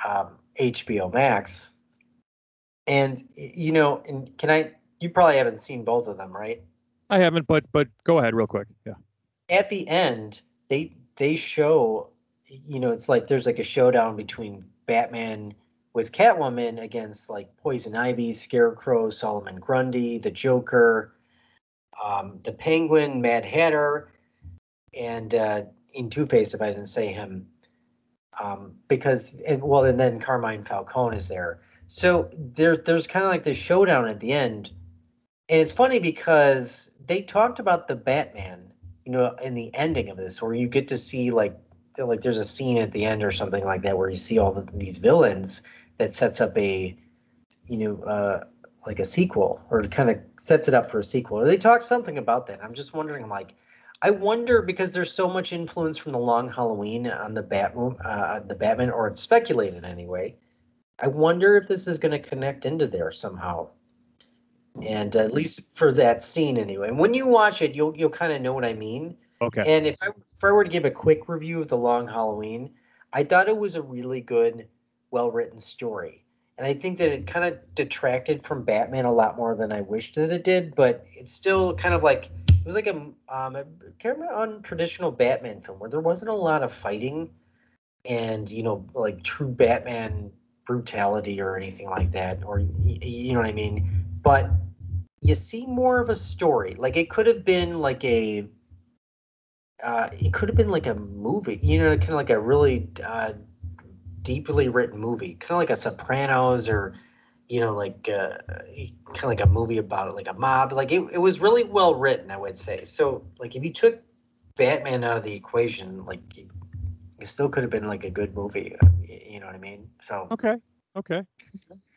um, HBO Max. And you know, and can I? You probably haven't seen both of them, right? I haven't, but but go ahead real quick. Yeah. At the end, they they show, you know, it's like there's like a showdown between Batman with Catwoman against like Poison Ivy, Scarecrow, Solomon Grundy, the Joker, um, the Penguin, Mad Hatter, and uh, in Two Face, if I didn't say him, um, because well, and then Carmine Falcone is there. So there, there's kind of like this showdown at the end, and it's funny because they talked about the Batman, you know, in the ending of this, where you get to see like like there's a scene at the end or something like that where you see all the, these villains that sets up a you know uh, like a sequel or kind of sets it up for a sequel. They talked something about that. I'm just wondering. Like, I wonder because there's so much influence from the Long Halloween on the Batman, uh, the Batman, or it's speculated anyway. I wonder if this is going to connect into there somehow, and uh, at least for that scene anyway. And when you watch it, you'll you'll kind of know what I mean. Okay. And if I if I were to give a quick review of the Long Halloween, I thought it was a really good, well written story and I think that it kind of detracted from Batman a lot more than I wished that it did. But it's still kind of like it was like a um a kind of untraditional Batman film where there wasn't a lot of fighting, and you know like true Batman brutality or anything like that, or you know what I mean. But you see more of a story. Like it could have been like a. Uh, it could have been like a movie, you know, kind of like a really uh, deeply written movie, kind of like a Sopranos or you know, like uh, kind of like a movie about it, like a mob. Like it, it was really well written, I would say. So like if you took Batman out of the equation, like it still could have been like a good movie. You know what I mean? So okay, okay,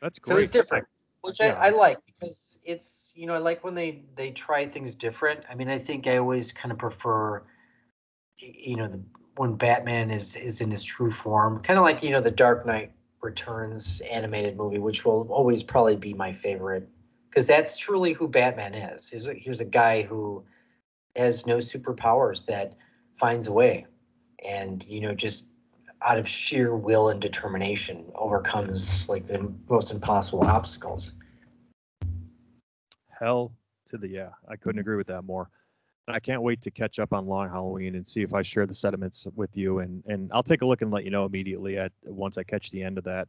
that's great. So it's different, which yeah. I, I like because it's you know I like when they they try things different. I mean I think I always kind of prefer you know the when Batman is is in his true form, kind of like you know the Dark Knight Returns animated movie, which will always probably be my favorite because that's truly who Batman is. He's a, a guy who has no superpowers that finds a way, and you know just out of sheer will and determination overcomes like the most impossible obstacles. Hell to the yeah, I couldn't agree with that more. I can't wait to catch up on Long Halloween and see if I share the sentiments with you. And and I'll take a look and let you know immediately at once I catch the end of that.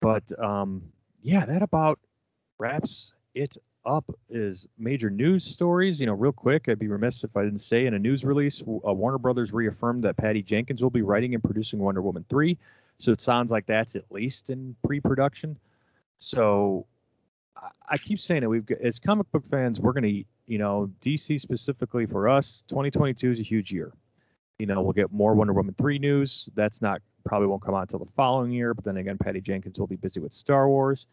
But um, yeah, that about wraps it up. Is major news stories. You know, real quick, I'd be remiss if I didn't say in a news release, uh, Warner Brothers reaffirmed that Patty Jenkins will be writing and producing Wonder Woman three. So it sounds like that's at least in pre-production. So I keep saying it. We've got, as comic book fans, we're going to you know, DC specifically for us, 2022 is a huge year. You know, we'll get more Wonder Woman 3 news. That's not probably won't come out until the following year. But then again, Patty Jenkins will be busy with Star Wars.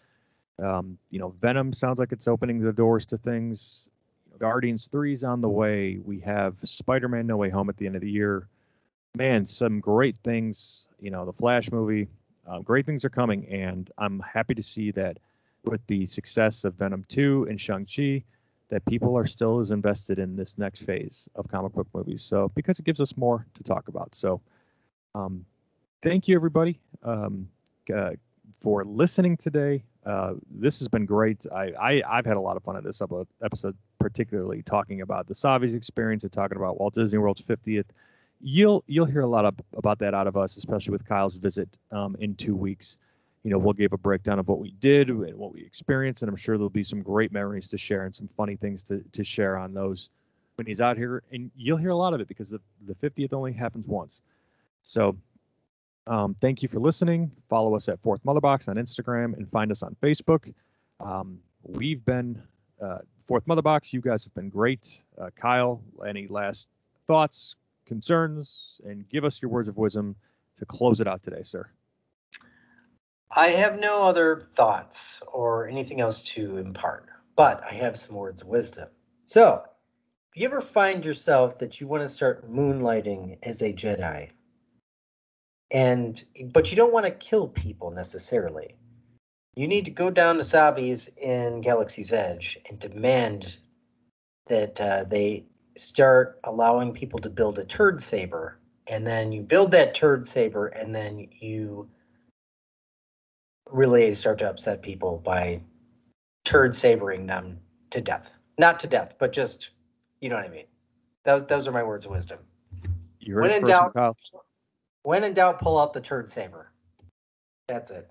Um, you know, Venom sounds like it's opening the doors to things. Guardians 3 is on the way. We have Spider Man No Way Home at the end of the year. Man, some great things. You know, the Flash movie, uh, great things are coming. And I'm happy to see that with the success of Venom 2 and Shang-Chi, that people are still as invested in this next phase of comic book movies. So because it gives us more to talk about. So um, thank you everybody um, uh, for listening today. Uh, this has been great. I, I I've had a lot of fun at this episode, particularly talking about the Savi's experience and talking about Walt Disney World's 50th. You'll you'll hear a lot of, about that out of us, especially with Kyle's visit um, in two weeks you know, we'll give a breakdown of what we did and what we experienced, and I'm sure there'll be some great memories to share and some funny things to, to share on those when he's out here. And you'll hear a lot of it because the, the 50th only happens once. So um, thank you for listening. Follow us at Fourth Motherbox on Instagram and find us on Facebook. Um, we've been uh, Fourth Motherbox. You guys have been great. Uh, Kyle, any last thoughts, concerns, and give us your words of wisdom to close it out today, sir. I have no other thoughts or anything else to impart, but I have some words of wisdom. So, if you ever find yourself that you want to start moonlighting as a Jedi, and but you don't want to kill people necessarily, you need to go down to Savi's in Galaxy's Edge and demand that uh, they start allowing people to build a turd saber, and then you build that turd saber, and then you really start to upset people by turd sabering them to death. Not to death, but just You know what I mean? Those those are my words of wisdom. You heard When in first, doubt- Kyle. When in doubt, pull out the turd saber. That's it.